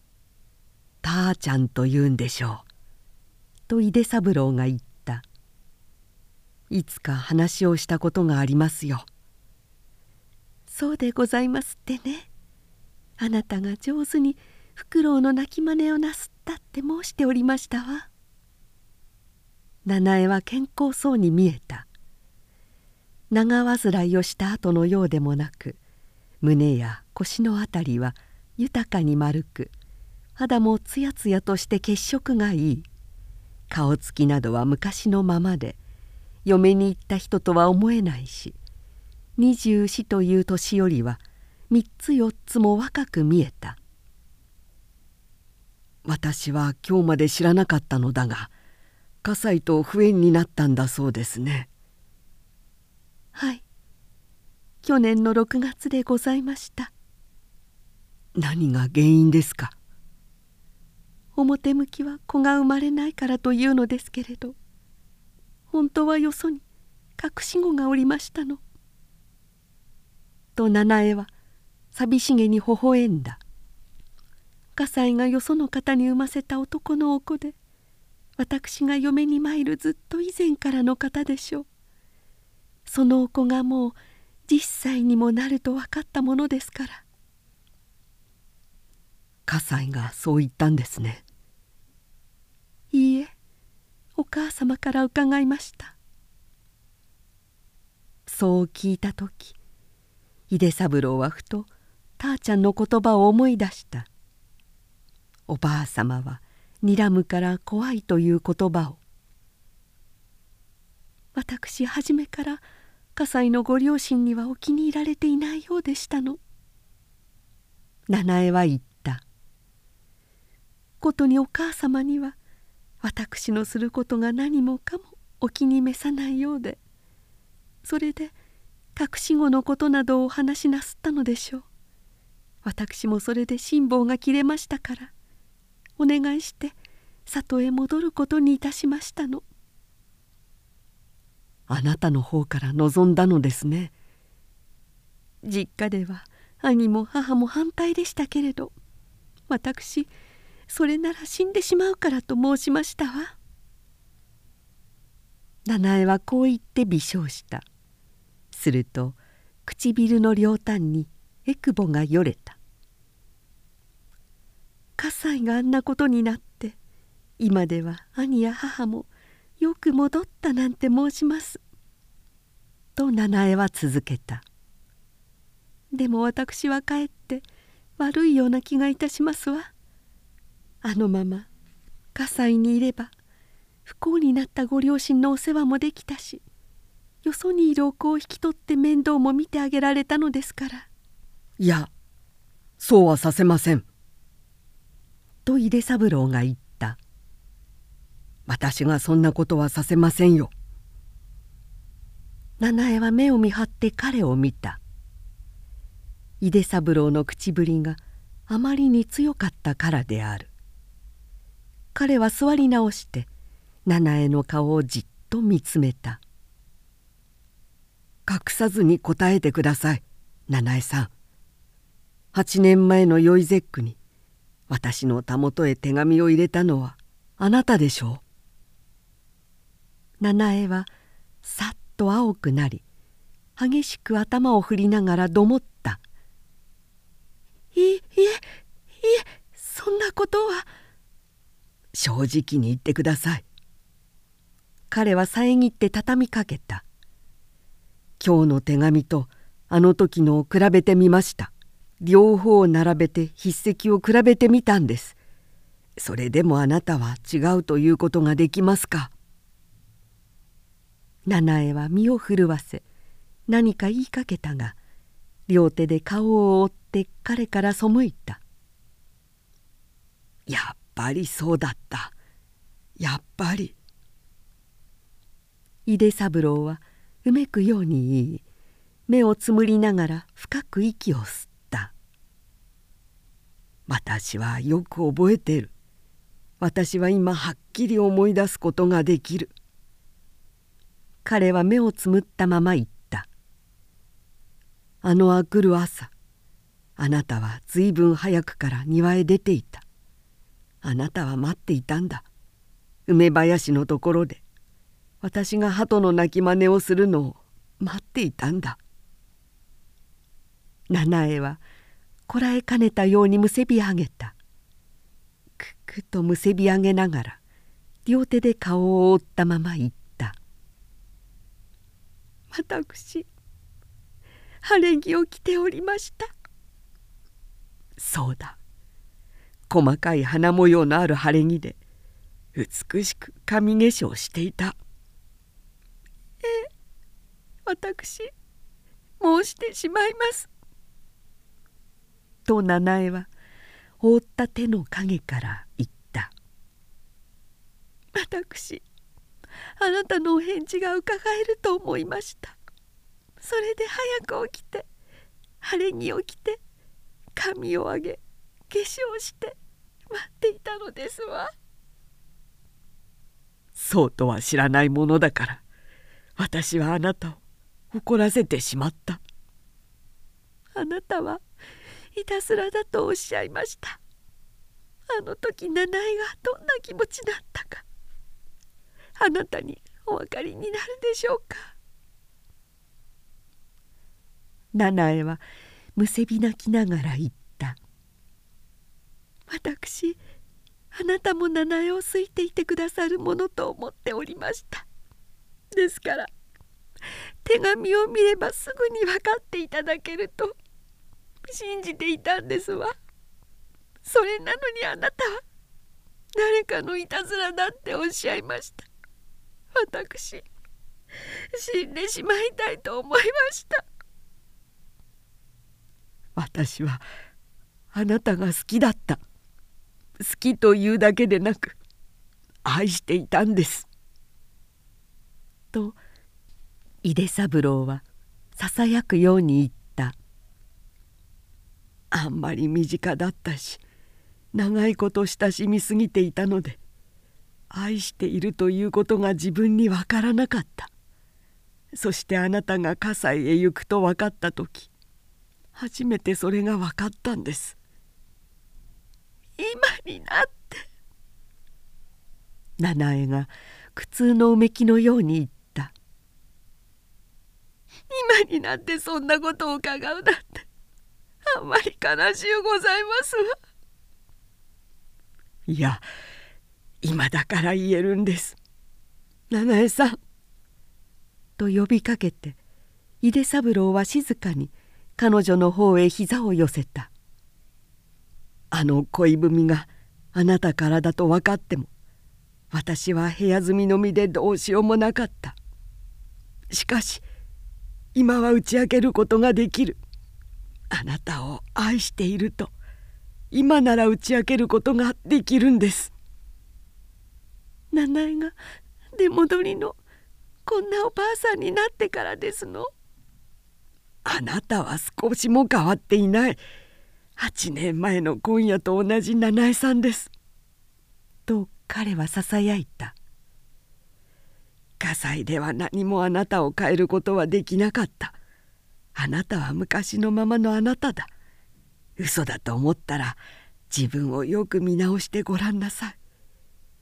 Speaker 1: 「
Speaker 2: たーちゃんと言うんでしょう」
Speaker 1: と井出三郎が言った「いつか話をしたことがありますよ」「そうでございますってね。あなたが上手にフクロウの鳴き真似をなすったって申しておりましたわ」七重は健康そうに見えた。長患いをした後のようでもなく胸や腰の辺りは豊かに丸く肌もつやつやとして血色がいい。顔つきなどは昔のままで嫁に行った人とは思えないし二十四という年よりは三つ四つも若く見えた。
Speaker 2: 私は今日まで知らなかったのだが葛西と不縁になったんだそうですね。
Speaker 1: はい。去年の6月でございました。
Speaker 2: 何が原因ですか？
Speaker 1: 表向きは子が生まれないからというのですけれど本当はよそに隠し子がおりましたの。と七重は寂しげに微笑んだ葛西がよその方に産ませた男のお子で私が嫁に参るずっと以前からの方でしょう。そのお子がもう10歳にもなると分かったものですから。
Speaker 2: 葛西がそう言ったんですね。
Speaker 1: いいえお母様から伺いました。そう聞いた時井出三郎はふとたーちゃんの言葉を思い出したおばあ様は睨むから怖いという言葉を。私初めから葛西のご両親にはお気に入られていないようでしたの。七重は言った。ことにお母様には
Speaker 3: 私のすることが何もかもお気に召さないようでそれで隠し子のことなどをお話しなすったのでしょう。私もそれで辛抱が切れましたから。お願いして里へ戻ることにいたしましたの。
Speaker 1: あなたの方から望んだのですね。
Speaker 3: 実家では兄も母も反対でしたけれど私それなら死んでしまうからと申しましたわ。七重はこう言って微笑した。すると唇の両端にえくぼがよれた。葛西があんなことになって今では兄や母もよく戻ったなんて申します」と七重は続けた「でも私はかえって悪いような気がいたしますわ。あのまま葛西にいれば不幸になったご両親のお世話もできたしよそにいるお子を引き取って面倒も見てあげられたのですから」
Speaker 1: いやそうはさせません。
Speaker 3: と井出三郎が言った「
Speaker 1: 私がそんなことはさせませんよ」
Speaker 3: 七重は目を見張って彼を見た。井出三郎の口ぶりがあまりに強かったからである。彼は座り直して七重の顔をじっと見つめた。
Speaker 1: 隠さずに答えてください七重さん。8年前の酔い絶句に私のたもとへ手紙を入れたのはあなたでしょ
Speaker 3: う。七重はさっと青くなり激しく頭を振りながらどもった「いいえいえそんなことは」
Speaker 1: 正直に言ってください。
Speaker 3: 彼は遮って畳みかけた。
Speaker 1: 今日の手紙とあの時のを比べてみました。両方を並べて筆跡を比べてみたんです。それでもあなたは違うということができますか？
Speaker 3: 七重は身を震わせ何か言いかけたが両手で顔を覆って彼から背いた「
Speaker 1: やっぱりそうだった。やっぱり」
Speaker 3: 井出三郎はうめくように言い目をつむりながら深く息を吸った「
Speaker 1: 私はよく覚えてる。私は今はっきり思い出すことができる」
Speaker 3: 彼は目をつむったまま言った「
Speaker 1: あのあくる朝あなたはずいぶん早くから庭へ出ていた。あなたは待っていたんだ。梅林のところで。私が鳩の鳴き真似をするのを待っていたんだ」
Speaker 3: 七重はこらえかねたようにむせび上げた。くくとむせび上げながら両手で顔を覆ったまま言った「私晴れ着を着ておりました」
Speaker 1: そうだ。細かい花模様のある晴れ着で美しく髪化粧していた。
Speaker 3: ええ私申してしまいます」と七重は覆った手の影から言った「私あなたのお返事が伺えると思いました。それで早く起きて晴れ着を着て髪を上げ化粧して待っていたのですわ」
Speaker 1: そうとは知らないものだから私はあなたを怒らせてしまった。
Speaker 3: あなたはいたずらだとおっしゃいました。あの時七重がどんな気持ちだったか。あなたにお分かりになるでしょうか。七重はむせび泣きながら言った。私あなたも七重を好いていてくださるものと思っておりました。ですから手紙を見ればすぐに分かっていただけると信じていたんですわ。それなのにあなたは誰かのいたずらだっておっしゃいました。私死んでしまいたいと思いました。
Speaker 1: 私はあなたが好きだった。好きというだけでなく
Speaker 2: 愛していたんです」
Speaker 3: と井出三郎はささやくように言った「
Speaker 2: あんまり身近だったし長いこと親しみすぎていたので愛しているということが自分にわからなかった。そしてあなたが葛西へ行くと分かった時初めてそれが分かったんです。
Speaker 1: 今になって。
Speaker 3: 七重が苦痛のうめきのように言った。
Speaker 1: 今になってそんなことを伺うなんて。あまり悲しゅうございます。
Speaker 2: いや今だから言えるんです。七重さん」
Speaker 3: と呼びかけて井出三郎は静かに彼女の方へ膝を寄せた。
Speaker 2: あの恋文があなたからだと分かっても私は部屋住みの身でどうしようもなかった。しかし今は打ち明けることができる。あなたを愛していると今なら打ち明けることができるんです。
Speaker 1: 七重が出戻りのこんなおばあさんになってからですの。
Speaker 2: あなたは少しも変わっていない。8年前の今夜と同じ七重さんです」
Speaker 3: と彼はささやいた。
Speaker 2: 火災では何もあなたを変えることはできなかった。あなたは昔のままのあなただ。嘘だと思ったら自分をよく見直してごらんなさい。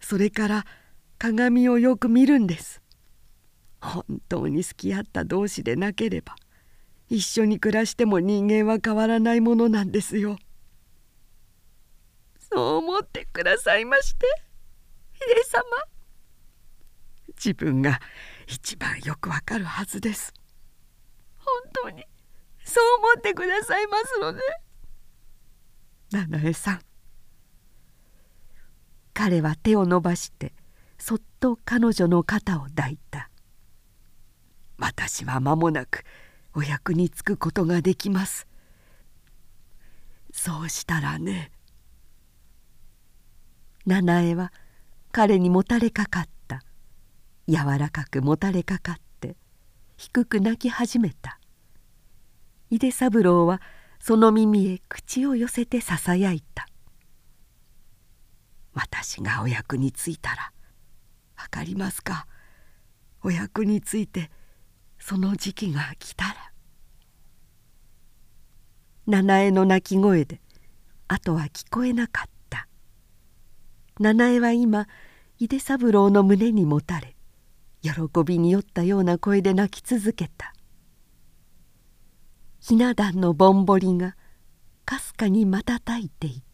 Speaker 2: それから鏡をよく見るんです。本当に好き合った同士でなければ一緒に暮らしても人間は変わらないものなんですよ。
Speaker 1: そう思ってくださいまして秀様。
Speaker 2: 自分が一番よくわかるはずです。
Speaker 1: 本当に。そう思ってくださいますので
Speaker 2: 七重さん。
Speaker 3: 彼は手を伸ばしてそっと彼女の肩を抱いた。
Speaker 2: 私は間もなくお役に立くことができます。そうしたらね
Speaker 3: 七重は彼にもたれかかった。柔らかくもたれかかって低く泣き始めた。井出三郎はその耳へ口を寄せてささやいた「
Speaker 2: 私がお役についたら分かりますか？お役についてその時期が来たら」
Speaker 3: 七重の泣き声であとは聞こえなかった。七重は今井出三郎の胸にもたれ喜びに酔ったような声で泣き続けた。ひな壇のぼんぼりがかすかに瞬いていた。